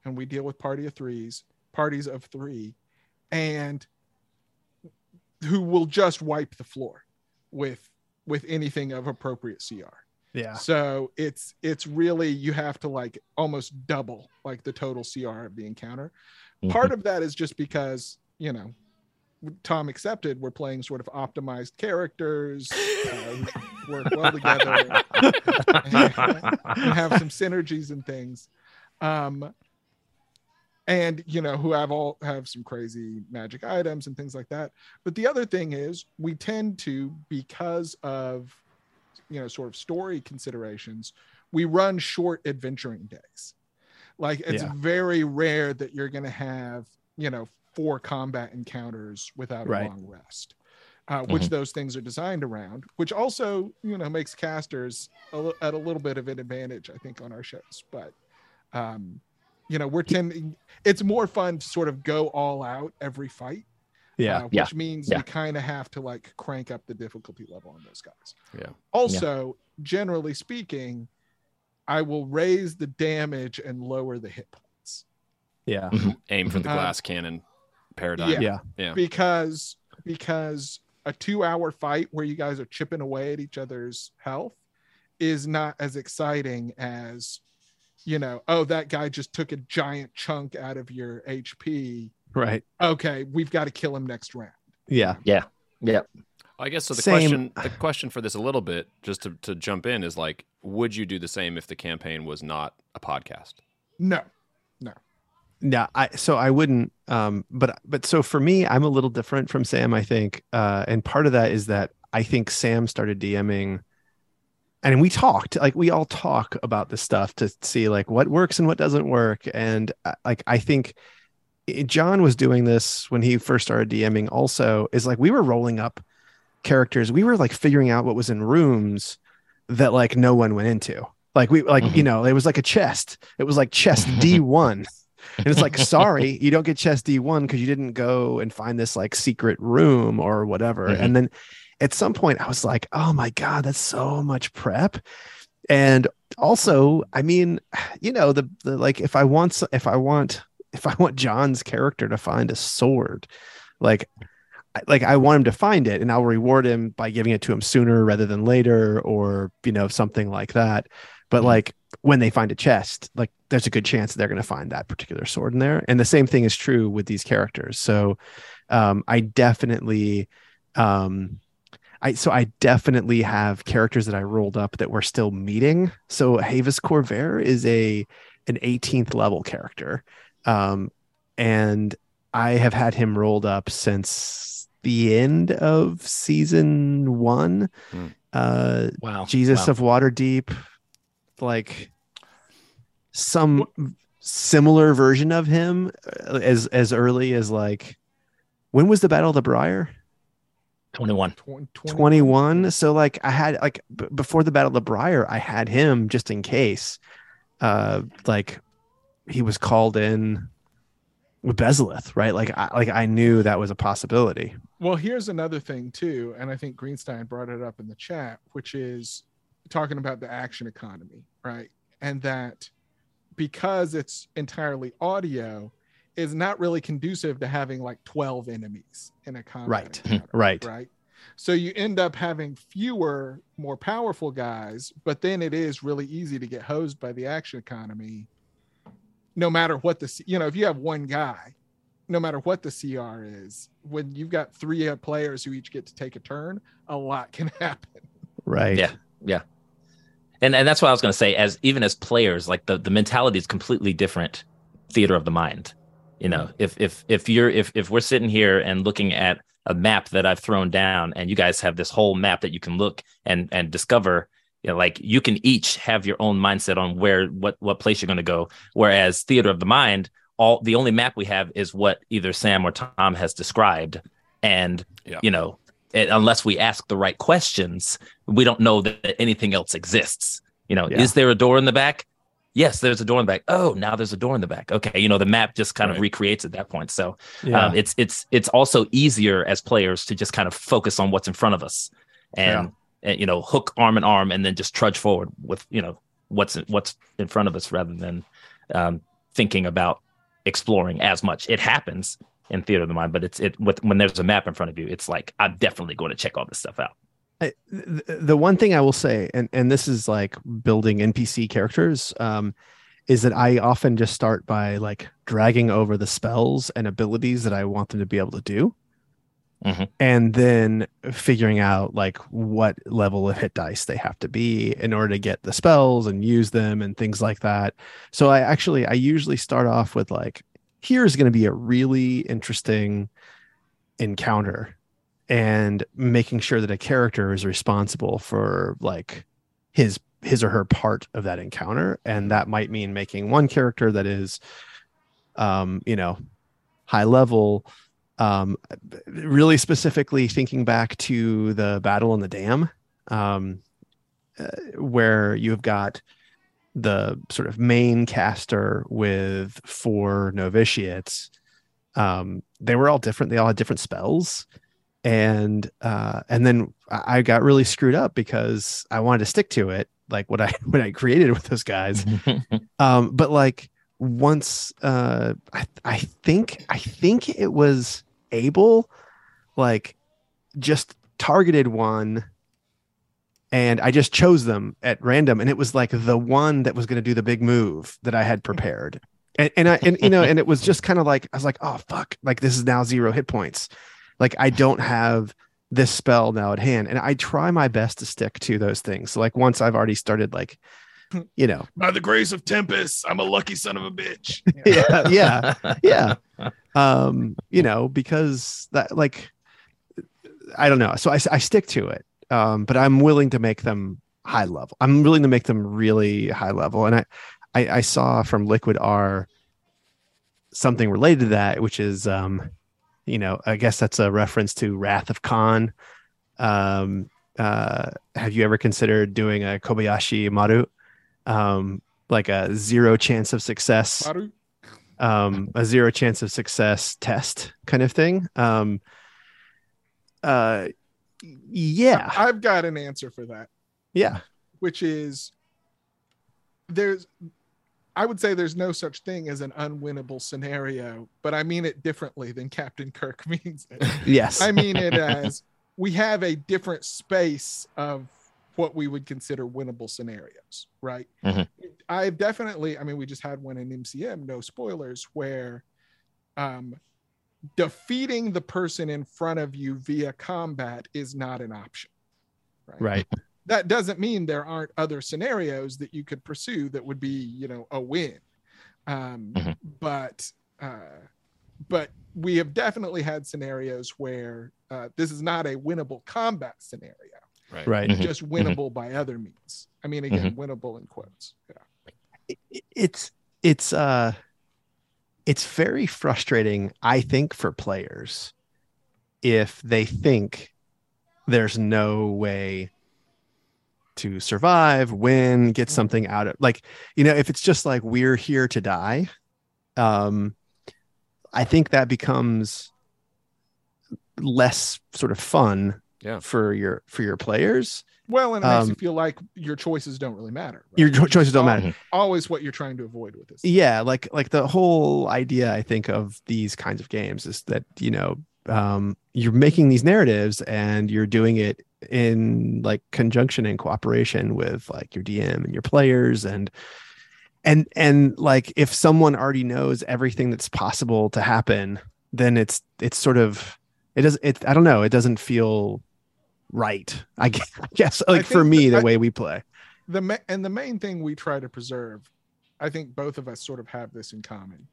and we deal with party of threes, parties of three, and who will just wipe the floor with with anything of appropriate CR. yeah So it's it's really you have to like almost double like the total CR of the encounter. Part of that is just because you know Tom accepted we're playing sort of optimized characters uh, work well together and have some synergies and things. Um, and you know who have all have some crazy magic items and things like that. But the other thing is we tend to because of you know sort of story considerations we run short adventuring days like it's Yeah. very rare that you're going to have you know four combat encounters without Right. a long rest uh, which those things are designed around which also you know makes casters a, at a little bit of an advantage i think on our shows but um you know we're tending it's more fun to sort of go all out every fight yeah uh, which Yeah. means Yeah. you kind of have to like crank up the difficulty level on those guys. Yeah. Also, generally speaking, I will raise the damage and lower the hit points yeah Aim for the Uh, glass cannon paradigm. yeah. yeah Yeah. because because a two hour fight where you guys are chipping away at each other's health is not as exciting as you know oh that guy just took a giant chunk out of your hp Right. okay we've got to kill him next round Yeah. Yeah. Yeah. I guess so. The Same. question, the question for this a little bit, just to, to jump in, is like, would you do the same if the campaign was not a podcast? no No. Yeah, I so I wouldn't um but but so for me I'm a little different from Sam I think uh and part of that is that I think Sam started DMing and we talked like we all talk about this stuff to see like what works and what doesn't work and uh, like I think John was doing this when he first started DMing also is like we were rolling up characters we were like figuring out what was in rooms that like no one went into. Like we like you know it was like a chest. It was like chest [laughs] D1 and it's like sorry [laughs] you don't get chest d1 because you didn't go and find this like secret room or whatever. Mhm. and then at some point i was like oh my god that's so much prep. And also i mean you know the, the like if i want if i want if i want john's character to find a sword like like i want him to find it and i'll reward him by giving it to him sooner rather than later or you know something like that but Mhm. like when they find a chest like there's a good chance that they're going to find that particular sword in there and the same thing is true with these characters so um i definitely um I so I definitely have characters that I rolled up that we're still meeting. So Havis Corvair is a an 18th level character. Um and I have had him rolled up since the end of season 1. Hmm. Uh Wow. Jesus Wow. of Waterdeep, like some similar version of him uh, as as early as like when was the Battle of the Briar? 21. Twen- 21 so like i had like b- before the battle of the briar i had him just in case uh like he was called in with bezalith right like i like i knew that was a possibility Well, here's another thing too, and I think Greenstein brought it up in the chat, which is talking about the action economy, right? And that because it's entirely audio, is not really conducive to having like 12 enemies in a combat Right. encounter, hmm. right right? So you end up having fewer, more powerful guys, but then it is really easy to get hosed by the action economy. No matter what the, you know, if you have one guy, no matter what the CR is, when you've got three uh, players who each get to take a turn, a lot can [laughs] happen. right Yeah. Yeah. And and that's what I was going to say. As even as players, like the the mentality is completely different. Theater of the mind. You know, if if if you're if if we're sitting here and looking at a map that I've thrown down, and you guys have this whole map that you can look and and discover. You know, like you can each have your own mindset on where what what place you're going to go. Whereas theater of the mind, all the only map we have is what either Sam or Tom has described, and Yeah. you know, it, unless we ask the right questions, we don't know that anything else exists. You know, Yeah. is there a door in the back? Yes, there's a door in the back. Oh, now there's a door in the back. Okay, you know, the map just kind of recreates at that point. So yeah um, it's it's it's also easier as players to just kind of focus on what's in front of us and, and you know hook arm in arm and then just trudge forward with you know what's what's in front of us rather than um, thinking about exploring as much. It happens in theater of the mind, but it's it with when there's a map in front of you, it's like I'm definitely going to check all this stuff out. I, the, one thing I will say, and and this is like building NPC characters, um, is that I often just start by like dragging over the spells and abilities that I want them to be able to do, Mhm. and then figuring out like what level of hit dice they have to be in order to get the spells and use them and things like that. So I actually I usually start off with like here's going to be a really interesting encounter and making sure that a character is responsible for like his his or her part of that encounter and that might mean making one character that is um you know high level um really specifically thinking back to the battle on the dam um uh, where you've got the sort of main caster with four novitiates. Um they were all different. They all had different spells. And uh and then I I got really screwed up because I wanted to stick to it like what I [laughs] what I created with those guys. [laughs] Um but like once uh I I think I think it was Abel like just targeted one and I just chose them at random and it was like the one that was going to do the big move that I had prepared. And and I and you know and it was just kind of like I was like, "Oh fuck, like this is now zero hit points." Like I don't have this spell now at hand and I try my best to stick to those things. So like once I've already started like [laughs] you know, By the grace of Tempest, I'm a lucky son of a bitch. [laughs] yeah, yeah, yeah. Um, you know, because that like I don't know. So I, I stick to it. Um, but I'm willing to make them high level. I'm willing to make them really high level. And I, I, I saw from Liquid R something related to that, which is um, you know, I guess that's a reference to Wrath of Khan. Um, uh, have you ever considered doing a Kobayashi Maru? Um, like a zero chance of success um, a zero chance of success test kind of thing. Um, uh, yeah, I've got an answer for that, yeah, which is there's I would say there's no such thing as an unwinnable scenario, but I mean it differently than Captain Kirk [laughs] means it. yes, I mean it as we have a different space of what we would consider winnable scenarios, right? Mhm. I've definitely, I mean, we just had one in MCM, no spoilers, where um, defeating the person in front of you via combat is not an option. Right. right, That doesn't mean there aren't other scenarios that you could pursue that would be, you know, a win. Um, Mhm. But, uh, but we have definitely had scenarios where uh, this is not a winnable combat scenario, Right. right. Mhm. just winnable by other means. I mean, again, winnable in quotes. Yeah. It- It's it's uh, it's very frustrating. I think for players, if they think there's no way to survive, win, get something out of like, you know, if it's just like we're here to die, um, I think that becomes less sort of fun Yeah. for your for your players. Well, and it makes you Um, feel like your choices don't really matter. right? Your cho- choices don't Al- matter. Always what you're trying to avoid with this. Yeah, like like the whole idea I think of these kinds of games is that, you know, um you're making these narratives and you're doing it in like conjunction and cooperation with like your DM and your players and and and like if someone already knows everything that's possible to happen, then it's it's sort of it does it I don't know, it doesn't feel right. I guess, I like for me that the I- way we play. the ma- and the main thing we try to preserve i think both of us sort of have this in common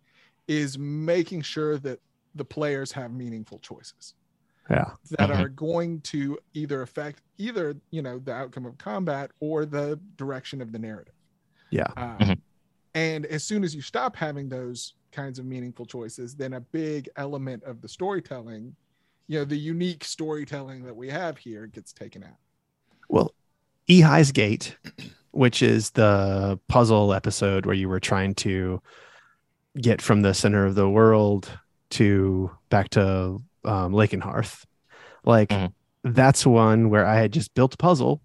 is making sure that the players have meaningful choices Yeah. that Mhm. are going to either affect either you know the outcome of combat or the direction of the narrative Yeah. um, Mhm. and as soon as you stop having those kinds of meaningful choices then a big element of the storytelling you know the unique storytelling that we have here gets taken out Well, Ehi's Gate, which is the puzzle episode where you were trying to get from the center of the world to back to um, Lake and Hearth, like Mhm. that's one where I had just built a puzzle,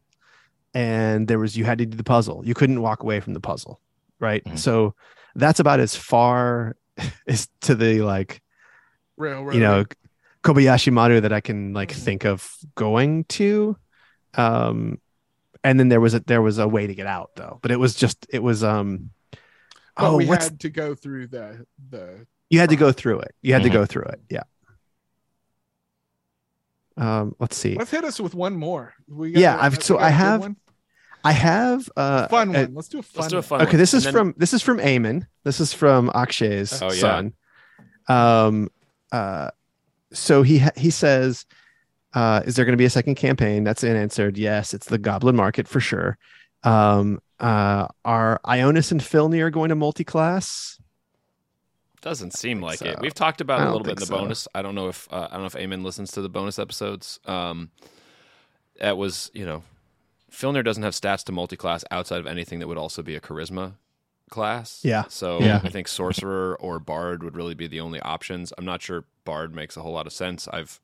and there was you had to do the puzzle. You couldn't walk away from the puzzle, right? Mhm. So that's about as far [laughs] as to the like railroad you know Kobayashi Maru that I can like Mhm. think of going to. Um and then there was a there was a way to get out though, but it was just it was um but oh we what's had to go through the the you had to go through it. You had to Mhm. go through it. Yeah. Um let's see. let's hit us with one more we got Yeah, a- I've- so got I a good have one? I have uh fun one let's do a fun Let's do a one. fun okay, this is then- from this is from Eamon. This is from Akshay's Oh, yeah. son. Um uh so he ha- he says uh is there going to be a second campaign? That's unanswered. Yes, it's the Goblin Market for sure. Um uh are Ionis and Filnir going to multi-class? Doesn't seem like so. it. We've talked about it a little bit in the so. bonus. I don't know if uh, I don't know if Eamon listens to the bonus episodes. Um, that was you know, Filner doesn't have stats to multi-class outside of anything that would also be a charisma class. Yeah. So Yeah. I think sorcerer or bard would really be the only options. I'm not sure bard makes a whole lot of sense. I've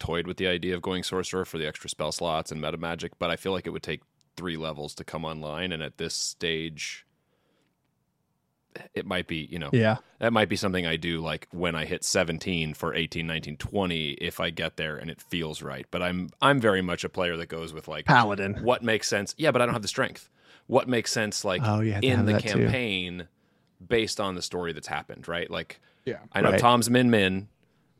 toyed with the idea of going sorcerer for the extra spell slots and meta magic, but I feel like it would take three levels to come online, and at this stage, it might be you know Yeah. that might be something I do like when I hit 17 for 18, 19, 20 if I get there and it feels right. But I'm I'm very much a player that goes with like Paladin. what makes sense. Yeah, but I don't have the strength. What makes sense like Oh, you have to in the that too. campaign based on the story that's happened, right? Like Yeah. I know Right. Tom's min min,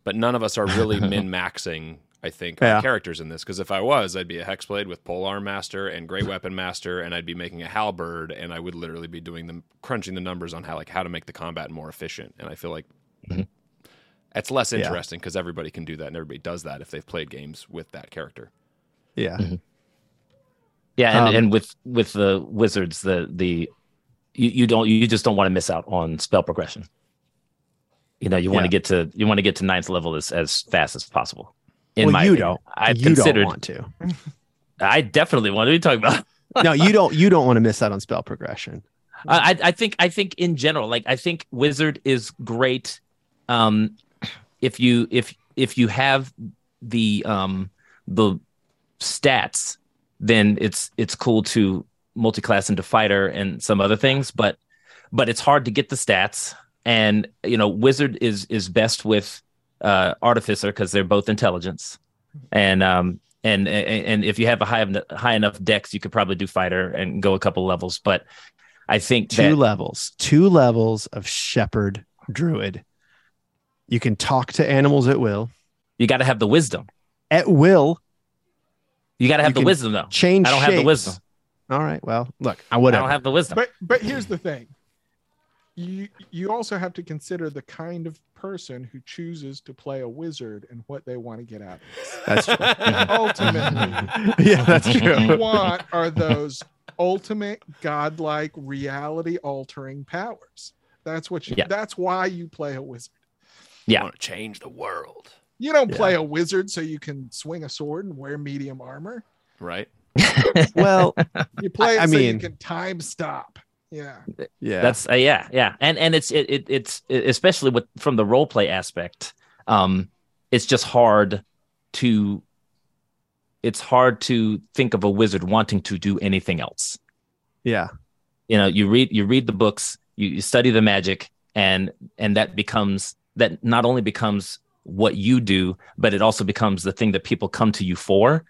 but none of us are really [laughs] min maxing. I think Yeah. characters in this because if I was, I'd be a hexblade with polearm master and great weapon master, and I'd be making a halberd, and I would literally be doing them crunching the numbers on how like how to make the combat more efficient. And I feel like Mhm. it's less interesting because everybody can do that, and everybody does that if they've played games with that character. Yeah. Yeah, and, Um, and with with the wizards, the the you, you don't you just don't want to miss out on spell progression. You know, you want Yeah. to get to you want to get to ninth level as as fast as possible. In well, my you opinion. don't. I've you considered. don't want to. [laughs] I definitely want. to you talking about? [laughs] no, you don't. You don't want to miss out on spell progression. I, I- I think I think in general, like I think wizard is great. Um, if you if if you have the um the stats, then it's it's cool to multi-class into fighter and some other things, but but it's hard to get the stats. And you know, wizard is is best with uh, artificer because they're both intelligence, and um and and and if you have a high high enough dex, you could probably do fighter and go a couple levels. But I think Two that levels. Two levels of shepherd druid. You can talk to animals at will. you got to have the wisdom. At will, You got to have the wisdom though. change. I don't have the shapes. wisdom. All right. Well, look, I wouldn't I don't have the wisdom. But but here's the thing. You you also have to consider the kind of person who chooses to play a wizard and what they want to get out of it. That's true. [laughs] Ultimately, [laughs] yeah, that's what you true. want are those ultimate godlike reality altering powers. That's what you Yeah. that's why you play a wizard. Yeah. I want to change the world, You don't Yeah. play a wizard so you can swing a sword and wear medium armor. right? [laughs] Well, You play it I so mean- you can time stop. Yeah. yeah. That's uh, yeah, yeah, and and it's it, it it's it, especially with from the role play aspect. Um, it's just hard to. It's hard to think of a wizard wanting to do anything else. yeah. You know, you read you read the books, you, you study the magic, and and that becomes that not only becomes what you do, but it also becomes the thing that people come to you for.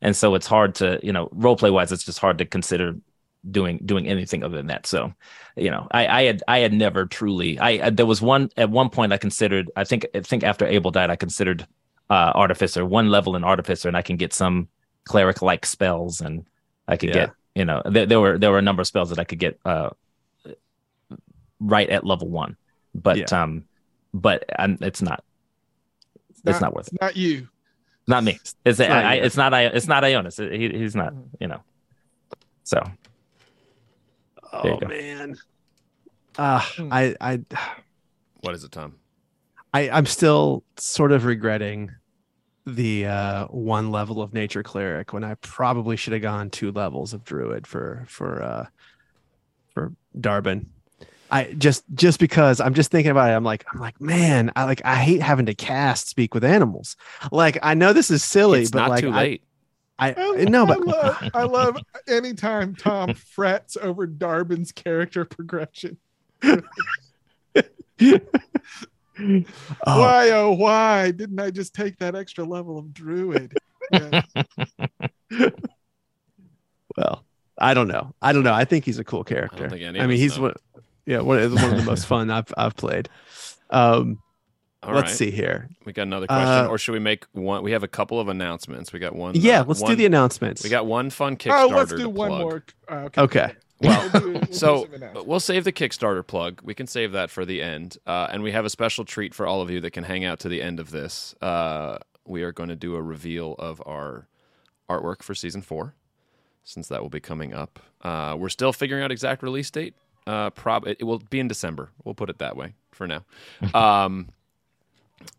And so it's hard to you know role play wise, it's just hard to consider doing doing anything other than that. So, you know, I, I had I had never truly I, I there was one at one point I considered I think I think after Abel died I considered uh artificer one level in artificer and I can get some cleric like spells and I could Yeah. get you know there, there were there were a number of spells that I could get uh right at level one, but um but um, it's not it's not worth it. Not you. Not me. It's not I, you. it's not I it's not Ionis. He, he's not you know. So Oh man. Uh. I, I, What is it, Tom? I, I'm still sort of regretting the uh, one level of nature cleric when I probably should have gone two levels of druid for for uh, for Darbin. I just just because I'm just thinking about it, I'm like I'm like man, I like I hate having to cast speak with animals. Like I know this is silly, it's but not like too I, late. I, I, no, but I love, I love anytime Tom [laughs] frets over Darbin's character progression. oh, Why, oh, why didn't I just take that extra level of druid? Yeah. [laughs] well, I don't know. I don't know. I think he's a cool I character. don't think any I mean, he's know. one, yeah, one of, one of the most [laughs] fun I've I've played. Um, All let's right. see here. We got another question, Uh, or should we make one? We have a couple of announcements. We got one. Yeah, uh, let's do the announcements. We got one fun Kickstarter. Oh, let's to do one plug. more. Uh, okay. okay. [laughs] Well, We'll do- [laughs] we'll So we'll save the Kickstarter plug. We can save that for the end, uh, and we have a special treat for all of you that can hang out to the end of this. Uh, we are going to do a reveal of our artwork for season four, since that will be coming up. Uh, we're still figuring out exact release date. Uh, prob it, it will be in December. We'll put it that way for now. [laughs] um,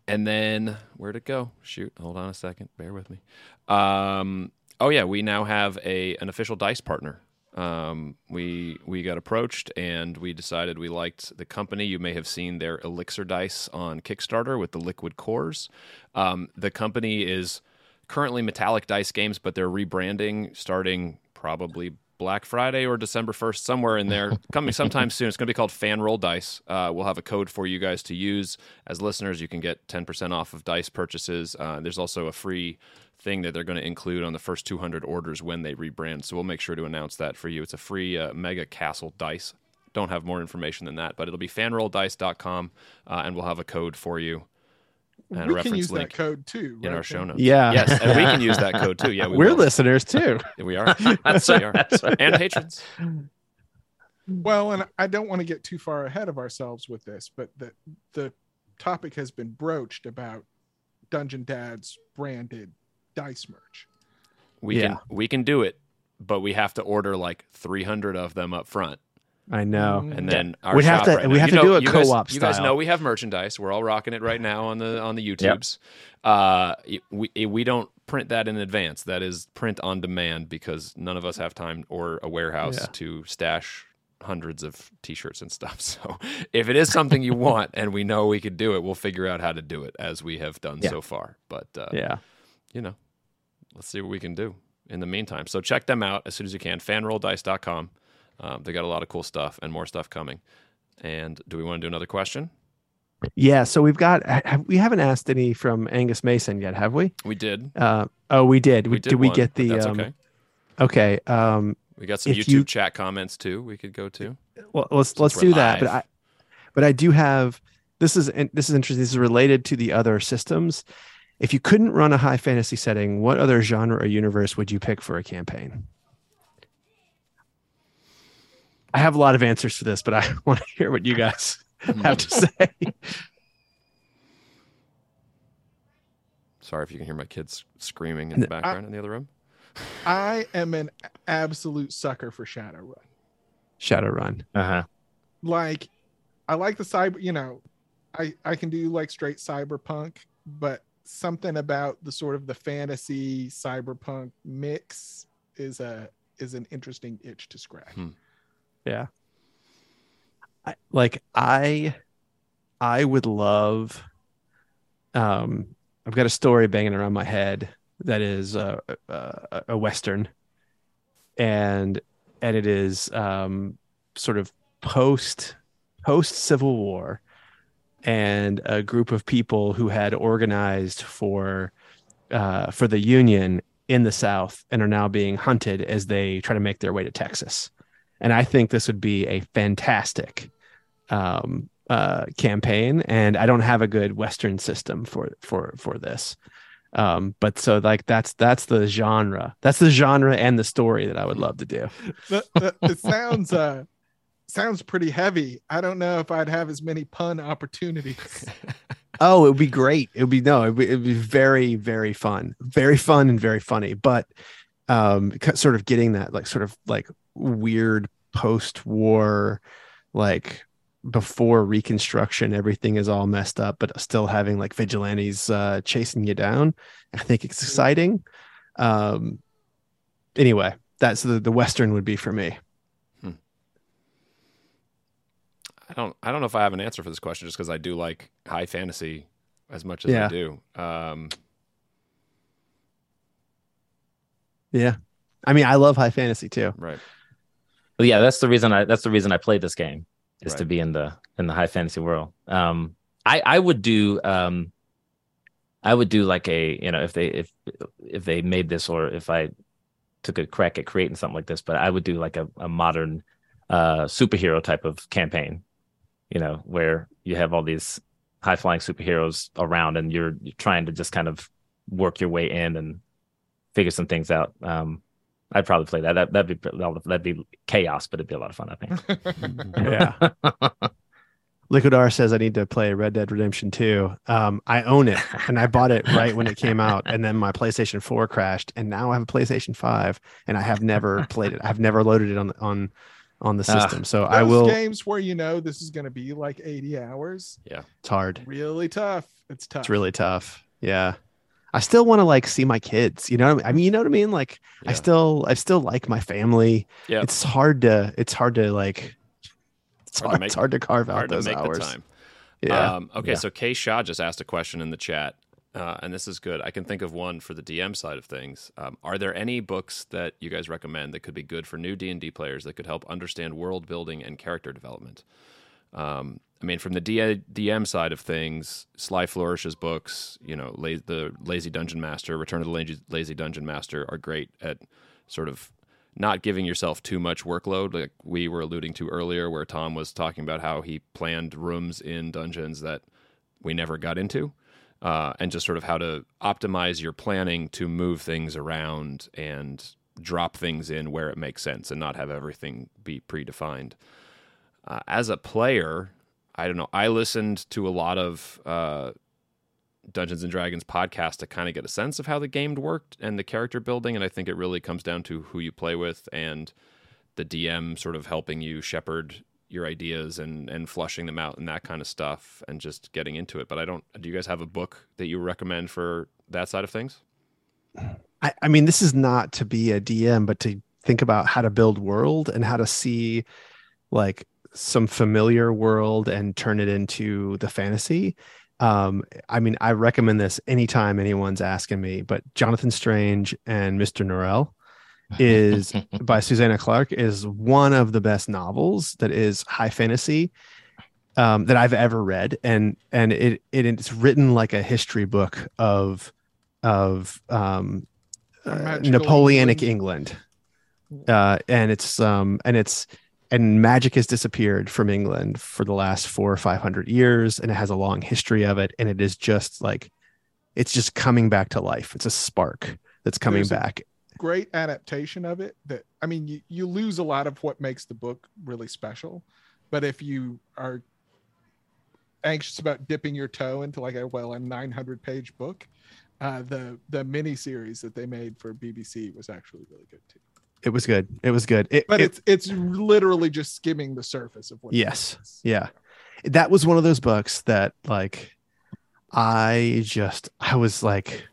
and then where'd it go? Shoot, hold on a second. Bear with me. Um, oh yeah, we now have a an official dice partner. Um, we we got approached and we decided we liked the company. You may have seen their Elixir dice on Kickstarter with the liquid cores. Um, the company is currently Metallic Dice Games, but they're rebranding starting probably Black Friday or December 1st, somewhere in there, [laughs] coming sometime soon. It's going to be called Fan Roll Dice. Uh, we'll have a code for you guys to use. As listeners, you can get 10% off of dice purchases. Uh, there's also a free thing that they're going to include on the first 200 orders when they rebrand. So we'll make sure to announce that for you. It's a free uh, Mega Castle dice. Don't have more information than that, but it'll be fanrolldice.com uh, and we'll have a code for you and a we reference can use link that code too. in our show notes. Yeah. Yes, and we can use that code too. Yeah, we We're will. listeners too. [laughs] We are. That's We are. That's right. And patrons. Well, and I don't want to get too far ahead of ourselves with this, but the the topic has been broached about Dungeon Dad's branded dice merch. We Yeah. can we can do it, but we have to order like 300 of them up front. I know. Mm. and then our We'd have to- right we now- have you to know- do a co-op You guys know we have merchandise. We're all rocking it right now on the on the YouTubes. Uh, we we don't print that in advance. That is print on demand because none of us have time or a warehouse Yeah. to stash hundreds of t-shirts and stuff. [laughs] So if it is something you want and we know we could do it, we'll figure out how to do it as we have done Yeah. so far. But uh, Yeah. you know, let's see what we can do in the meantime. So check them out as soon as you can. Fanrolldice.com. Um, they got a lot of cool stuff and more stuff coming. And do we want to do another question? Yeah. So we've got, have, we haven't asked any from Angus Mason yet, have we? We did. Uh, oh, we did. We, We did. did we get the, That's um, okay. okay. Um, We got some YouTube you- chat comments too. We could go to. well, let's, let's do that. But. I, but I do have, this is, this is interesting. This is related to the other systems. If you couldn't run a high fantasy setting, what other genre or universe would you pick for a campaign? I have a lot of answers for this, but I [laughs] want to hear what you guys have to say. Sorry if you can hear my kids screaming in the background in the other room. I am an absolute sucker for Shadowrun. Shadowrun. Uh-huh. Like, I like the cyber. You know, I I can do like straight cyberpunk, but something about the sort of the fantasy cyberpunk mix is a is an interesting itch to scratch. Hmm. Yeah. I, like I I would love um I've got a story banging around my head that is uh, uh, a western and and it is um sort of post post civil war and a group of people who had organized for uh for the union in the south and are now being hunted as they try to make their way to Texas and I think this would be a fantastic um, uh, campaign. And I don't have a good Western system for for for this, um, but so like that's that's the genre. That's the genre and the story that I would love to do. The- the- it sounds uh sounds pretty heavy. I don't know if I'd have as many pun opportunities. [laughs] Oh, it would be great. It would be no, it would be, it'd be very very fun, very fun and very funny. But um, sort of getting that like sort of like weird post-war, like before Reconstruction, everything is all messed up, but still having like vigilantes uh, chasing you down. I think it's exciting. Um, anyway, that's the the Western would be for me. I don't. I don't know if I have an answer for this question, just because I do like high fantasy as much as I do. Um, Yeah, I mean, I love high fantasy too. right. But yeah, that's the reason I that's the reason I played this game is to be in the in the high fantasy world. Um, I I would do um, I would do like a you know if they if if they made this or if I took a crack at creating something like this, but I would do like a, a modern uh superhero type of campaign, you know, where you have all these high flying superheroes around and you're, you're trying to just kind of work your way in and figure some things out. Um, I'd probably play that. that that'd be that'd be chaos, but it'd be a lot of fun. I think. [laughs] Yeah. [laughs] Liquidar says I need to play Red Dead Redemption 2. Um, I own it and I bought it right when it came out. And then my PlayStation 4 crashed. And now I have a PlayStation 5 and I have never played it. I've never loaded it on on on the system. so Those I will games where you know this is going to be like 80 hours. Yeah, it's hard. Really tough. It's tough. It's really tough. Yeah. I still want to like see my kids. You know what I mean? I mean, you know what I mean? Like I still I still like my family. Yeah. It's hard to it's hard to like it's Hard to make- it's hard to carve out Hard to those hours. Yeah. Um, okay, Yeah. so Kay Shaw just asked a question in the chat. uh, and this is good. I can think of one for the DM side of things. Um, are there any books that you guys recommend that could be good for new D and D players that could help understand world building and character development? Um, I mean, from the DM side of things, Sly Flourish's books, you know, La- the Lazy Dungeon Master, Return of the Lazy, Lazy Dungeon Master, are great at sort of not giving yourself too much workload, like we were alluding to earlier, where Tom was talking about how he planned rooms in dungeons that we never got into uh, and just sort of how to optimize your planning to move things around and drop things in where it makes sense and not have everything be predefined. Uh, as a player, I don't know. I listened to a lot of uh, Dungeons and Dragons podcasts to kind of get a sense of how the game worked and the character building, and I think it really comes down to who you play with and the DM sort of helping you shepherd your ideas and and flushing them out and that kind of stuff and just getting into it. But I don't. Do you guys have a book that you recommend for that side of things? I, I mean, this is not to be a DM, but to think about how to build world and how to see like some familiar world and turn it into the fantasy. Um, I mean, I recommend this anytime anyone's asking me, but Jonathan Strange and Mr. Norrell is [laughs] by Susanna Clarke is one of the best novels that is high fantasy um, that I've ever read, and and it, it it's written like a history book of of um, uh, Napoleonic England. England, uh, and it's um and it's and magic has disappeared from England for the last four or five hundred years, and it has a long history of it, and it is just like it's just coming back to life. It's a spark that's coming There's back. great adaptation of it that i mean you, you lose a lot of what makes the book really special but if you are anxious about dipping your toe into like a well a 900 page book uh, the the mini series that they made for bbc was actually really good too It was good. It was good. It, but it- it's it's literally just skimming the surface of what Yes. yeah that was one of those books that like i just i was like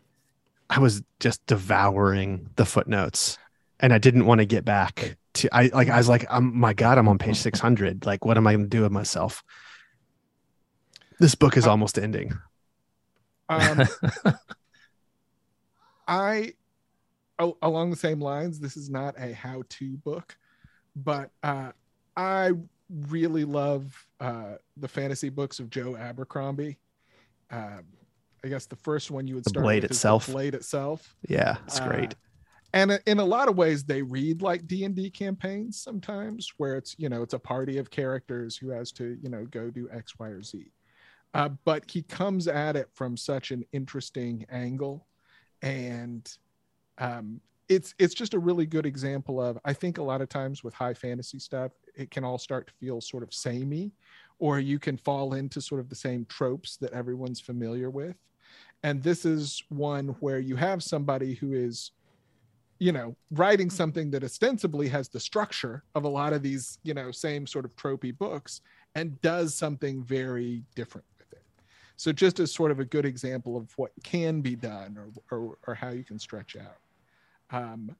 i was just devouring the footnotes and i didn't want to get back to i like i was like um my god i'm on page 600 like what am i going to do with myself this book is almost ending um, [laughs] I, along the same lines, this is not a how-to book, but uh, I really love uh, the fantasy books of Joe Abercrombie. Um, I guess the first one you would The start Blade with is itself. Blade itself. yeah it's Uh, great and in a lot of ways they read like d&d campaigns sometimes where it's you know it's a party of characters who has to you know go do x y or z uh, but he comes at it from such an interesting angle and um, it's it's just a really good example of i think a lot of times with high fantasy stuff it can all start to feel sort of samey or you can fall into sort of the same tropes that everyone's familiar with. And this is one where you have somebody who is you know writing something that ostensibly has the structure of a lot of these you know same sort of tropey books and does something very different with it. So just as sort of a good example of what can be done or or, or how you can stretch out um,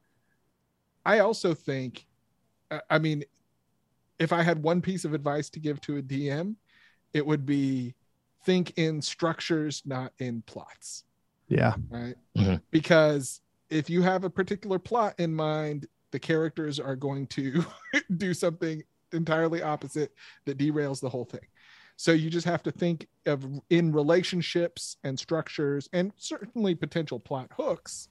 i also think I- i mean if i had one piece of advice to give to a dm it would be think in structures not in plots yeah right? Mhm. Because if you have a particular plot in mind, the characters are going to [laughs] do something entirely opposite that derails the whole thing. So you just have to think of in relationships and structures and certainly potential plot hooks.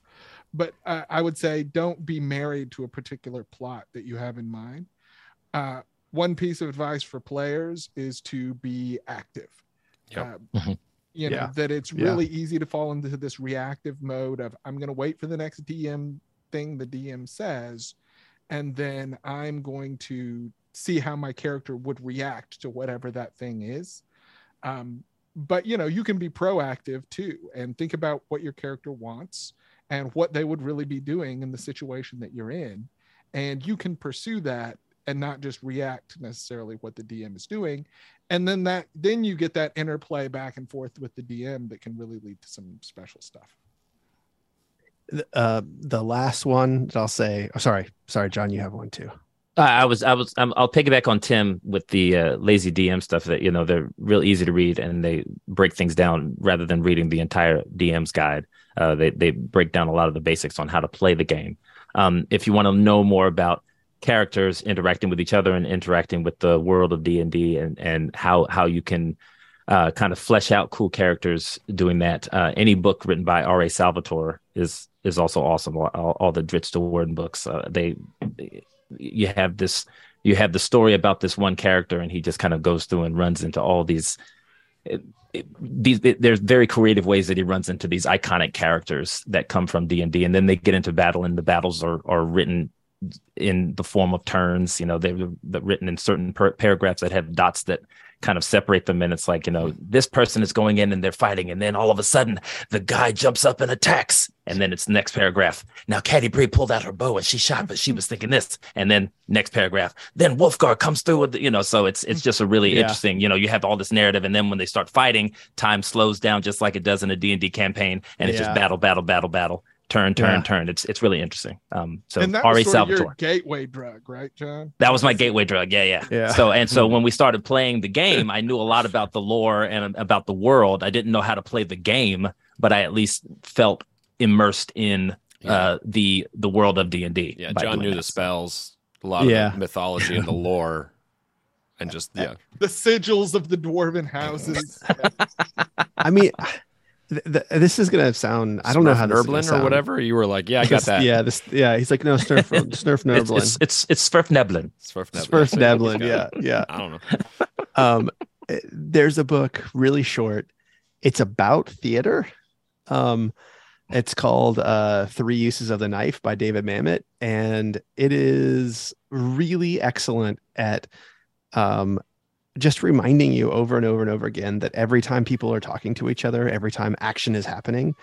But uh, I would say don't be married to a particular plot that you have in mind. Uh, one piece of advice for players is to be active. Yep. Uh, Mhm. you know Yeah. that it's Yeah. really easy to fall into this reactive mode of I'm going to wait for the next DM thing the DM says, and then I'm going to see how my character would react to whatever that thing is. Um, but you know, you can be proactive too and think about what your character wants and what they would really be doing in the situation that you're in, and you can pursue that and not just react necessarily what the DM is doing. And then that then you get that interplay back and forth with the DM that can really lead to some special stuff. uh the last one that i'll say oh, sorry sorry john you have one too I I was, I was, I'll piggyback on Tim with the uh, lazy DM stuff. That you know they're real easy to read and they break things down rather than reading the entire DM's guide. Uh, they they break down a lot of the basics on how to play the game. Um, if you want to know more about characters interacting with each other and interacting with the world of D and D and how how you can uh, kind of flesh out cool characters doing that. Uh, any book written by R.A. Salvatore is is also awesome. All, all, the Drizzt Do'Urden books, uh, they you have this you have the story about this one character, and he just kind of goes through and runs into all these. These there's very creative ways that he runs into these iconic characters that come from D and D, and then they get into battle, and the battles are are written in the form of turns. You know, they're, they're written in certain per- paragraphs that have dots that kind of separate them. And it's like, you know, mm-hmm. this person is going in and they're fighting. And then all of a sudden, the guy jumps up and attacks. And then it's the next paragraph. Now, Catti-brie pulled out her bow and she shot, but she was thinking this. And then next paragraph. Then Wulfgar comes through with, the, you know, so it's it's just a really Yeah. interesting, you know, you have all this narrative. And then when they start fighting, time slows down just like it does in a D&D campaign. And it's Yeah. just battle, battle, battle, battle. Turn, turn, Yeah. turn. It's it's really interesting. Um, so and that R.A. was sort of Salvatore. your gateway drug, right, John? That was my gateway drug. Yeah, yeah. Yeah. So and so when we started playing the game, I knew a lot about the lore and about the world. I didn't know how to play the game, but I at least felt immersed in uh, the the world of D and D. Yeah, John knew the spells, a lot of Yeah. the mythology and the [laughs] lore, and just yeah, The sigils of the dwarven houses. [laughs] I mean, th- th- this is gonna sound. I don't know how this Nerblin or whatever. You were like, yeah, I got that. Yeah, this. Yeah, he's like, no, Snurf, [laughs] Snurf It's Nerblin, it's it's, it's Svirfneblin. Smurf Neblin. Smurf Neblin. Yeah, [laughs] yeah. I don't know. [laughs] um eh, there's a book really short it's about theater um it's called uh three uses of the knife by david mamet and it is really excellent at um just reminding you over and over and over again that every time people are talking to each other every time action is happening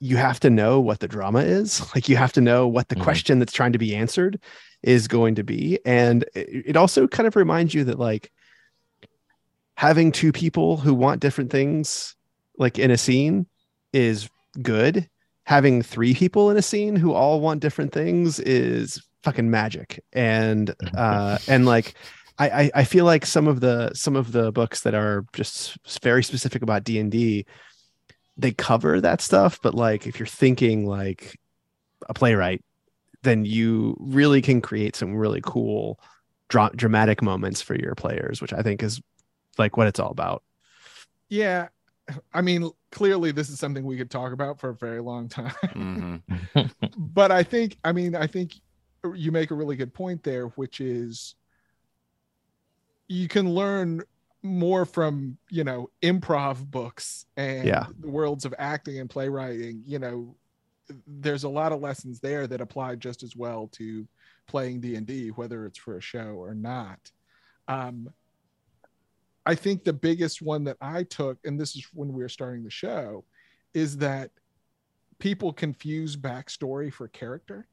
you have to know what the drama is. [laughs] Like you have to know what the Mhm. question that's trying to be answered is going to be. And it it also kind of reminds you that like having two people who want different things like in a scene is good. Having three people in a scene who all want different things is fucking magic. And [laughs] uh and like I, I i feel like some of the some of the books that are just very specific about d&d they cover that stuff but like if you're thinking like a playwright then you really can create some really cool dra- dramatic moments for your players which i think is like what it's all about yeah. I mean, clearly this is something we could talk about for a very long time. hmm [laughs] but I think, I mean, I think you make a really good point there, which is you can learn more from, you know, improv books and Yeah. the worlds of acting and playwriting. You know, there's a lot of lessons there that apply just as well to playing D&D, whether it's for a show or not. Um, I think the biggest one that I took, and this is when we were starting the show, is that people confuse backstory for character.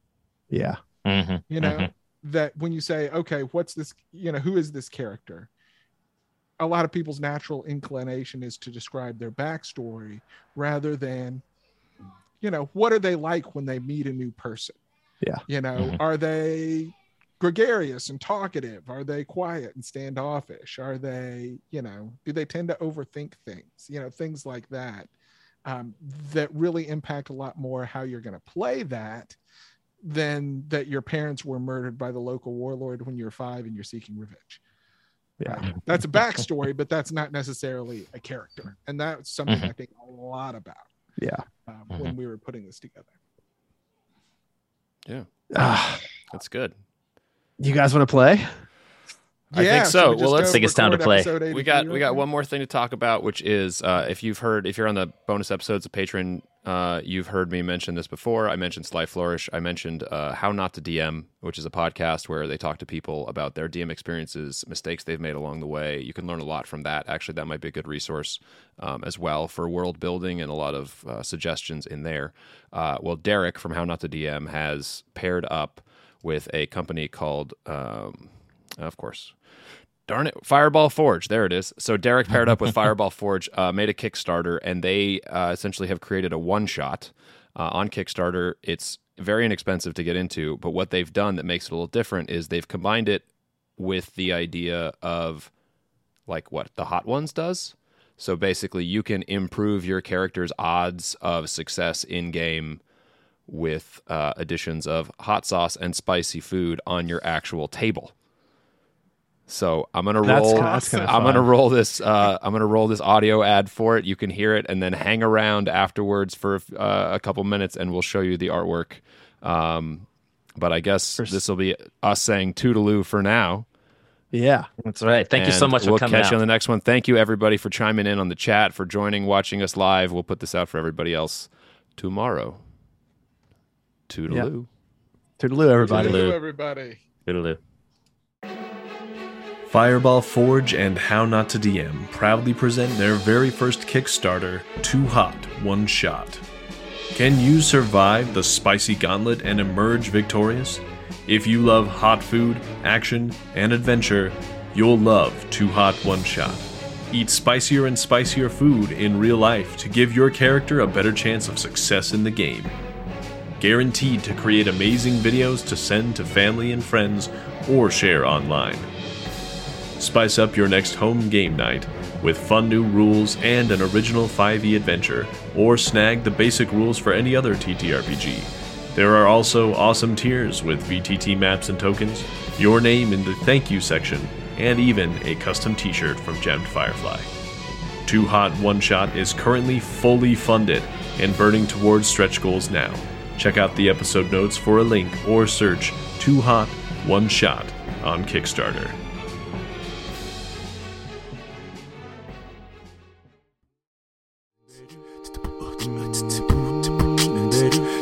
yeah Mhm, You know, mhm. That when you say, okay, what's this, you know, who is this character? A lot of people's natural inclination is to describe their backstory rather than, you know, what are they like when they meet a new person? Yeah. You know, Mhm. are they gregarious and talkative? Are they quiet and standoffish? Are they, you know, do they tend to overthink things? You know, things like that um, that really impact a lot more how you're going to play that than that your parents were murdered by the local warlord when you're five and you're seeking revenge. yeah Right? That's a backstory, but that's not necessarily a character. And that's something Mhm. I think a lot about yeah um, when we were putting this together. Ah, That's good. you guys want to play I think so. we Well, let's- I think it's time to play. We got we got one more thing to talk about, which is uh, if you've heard if you're on the bonus episodes of Patreon, uh, you've heard me mention this before. I mentioned Sly Flourish. I mentioned uh, How Not to DM, which is a podcast where they talk to people about their DM experiences, mistakes they've made along the way. You can learn a lot from that. Actually, that might be a good resource um, as well for world building and a lot of uh, suggestions in there. Uh, well, Derek from How Not to DM has paired up with a company called, um, of course, Darn it, Fireball Forge. There it is. So Derek paired up with [laughs] Fireball Forge, uh, made a Kickstarter, and they uh, essentially have created a one shot. uh, on Kickstarter. It's very inexpensive to get into, but what they've done that makes it a little different is they've combined it with the idea of like what the Hot Ones does. So basically, you can improve your character's odds of success in game with uh, additions of hot sauce and spicy food on your actual table. So I'm gonna That's roll. kinda- that's kinda I'm gonna roll this. Uh, I'm gonna roll this audio ad for it. You can hear it, and then hang around afterwards for uh, a couple minutes, and we'll show you the artwork. Um, but I guess this will be us saying toodaloo for now. Yeah. That's right. Thank you so much we'll coming catch out. you on the next one. Thank you everybody for chiming in on the chat, for joining, watching us live. We'll put this out for everybody else tomorrow. Toodaloo. Toodaloo, everybody. Hello, everybody. Toodaloo. Fireball Forge and How Not to DM proudly present their very first Kickstarter, Too Hot, One Shot. Can you survive the spicy gauntlet and emerge victorious? If you love hot food, action, and adventure, you'll love Too Hot, One Shot. Eat spicier and spicier food in real life to give your character a better chance of success in the game. Guaranteed to create amazing videos to send to family and friends or share online. Spice up your next home game night with fun new rules and an original 5e adventure, or snag the basic rules for any other TTRPG. There are also awesome tiers with VTT maps and tokens, your name in the thank you section, and even a custom t shirt from Gemmed Firefly. Too Hot One Shot is currently fully funded and burning towards stretch goals now. Check out the episode notes for a link or search Too Hot One Shot on Kickstarter. Baby.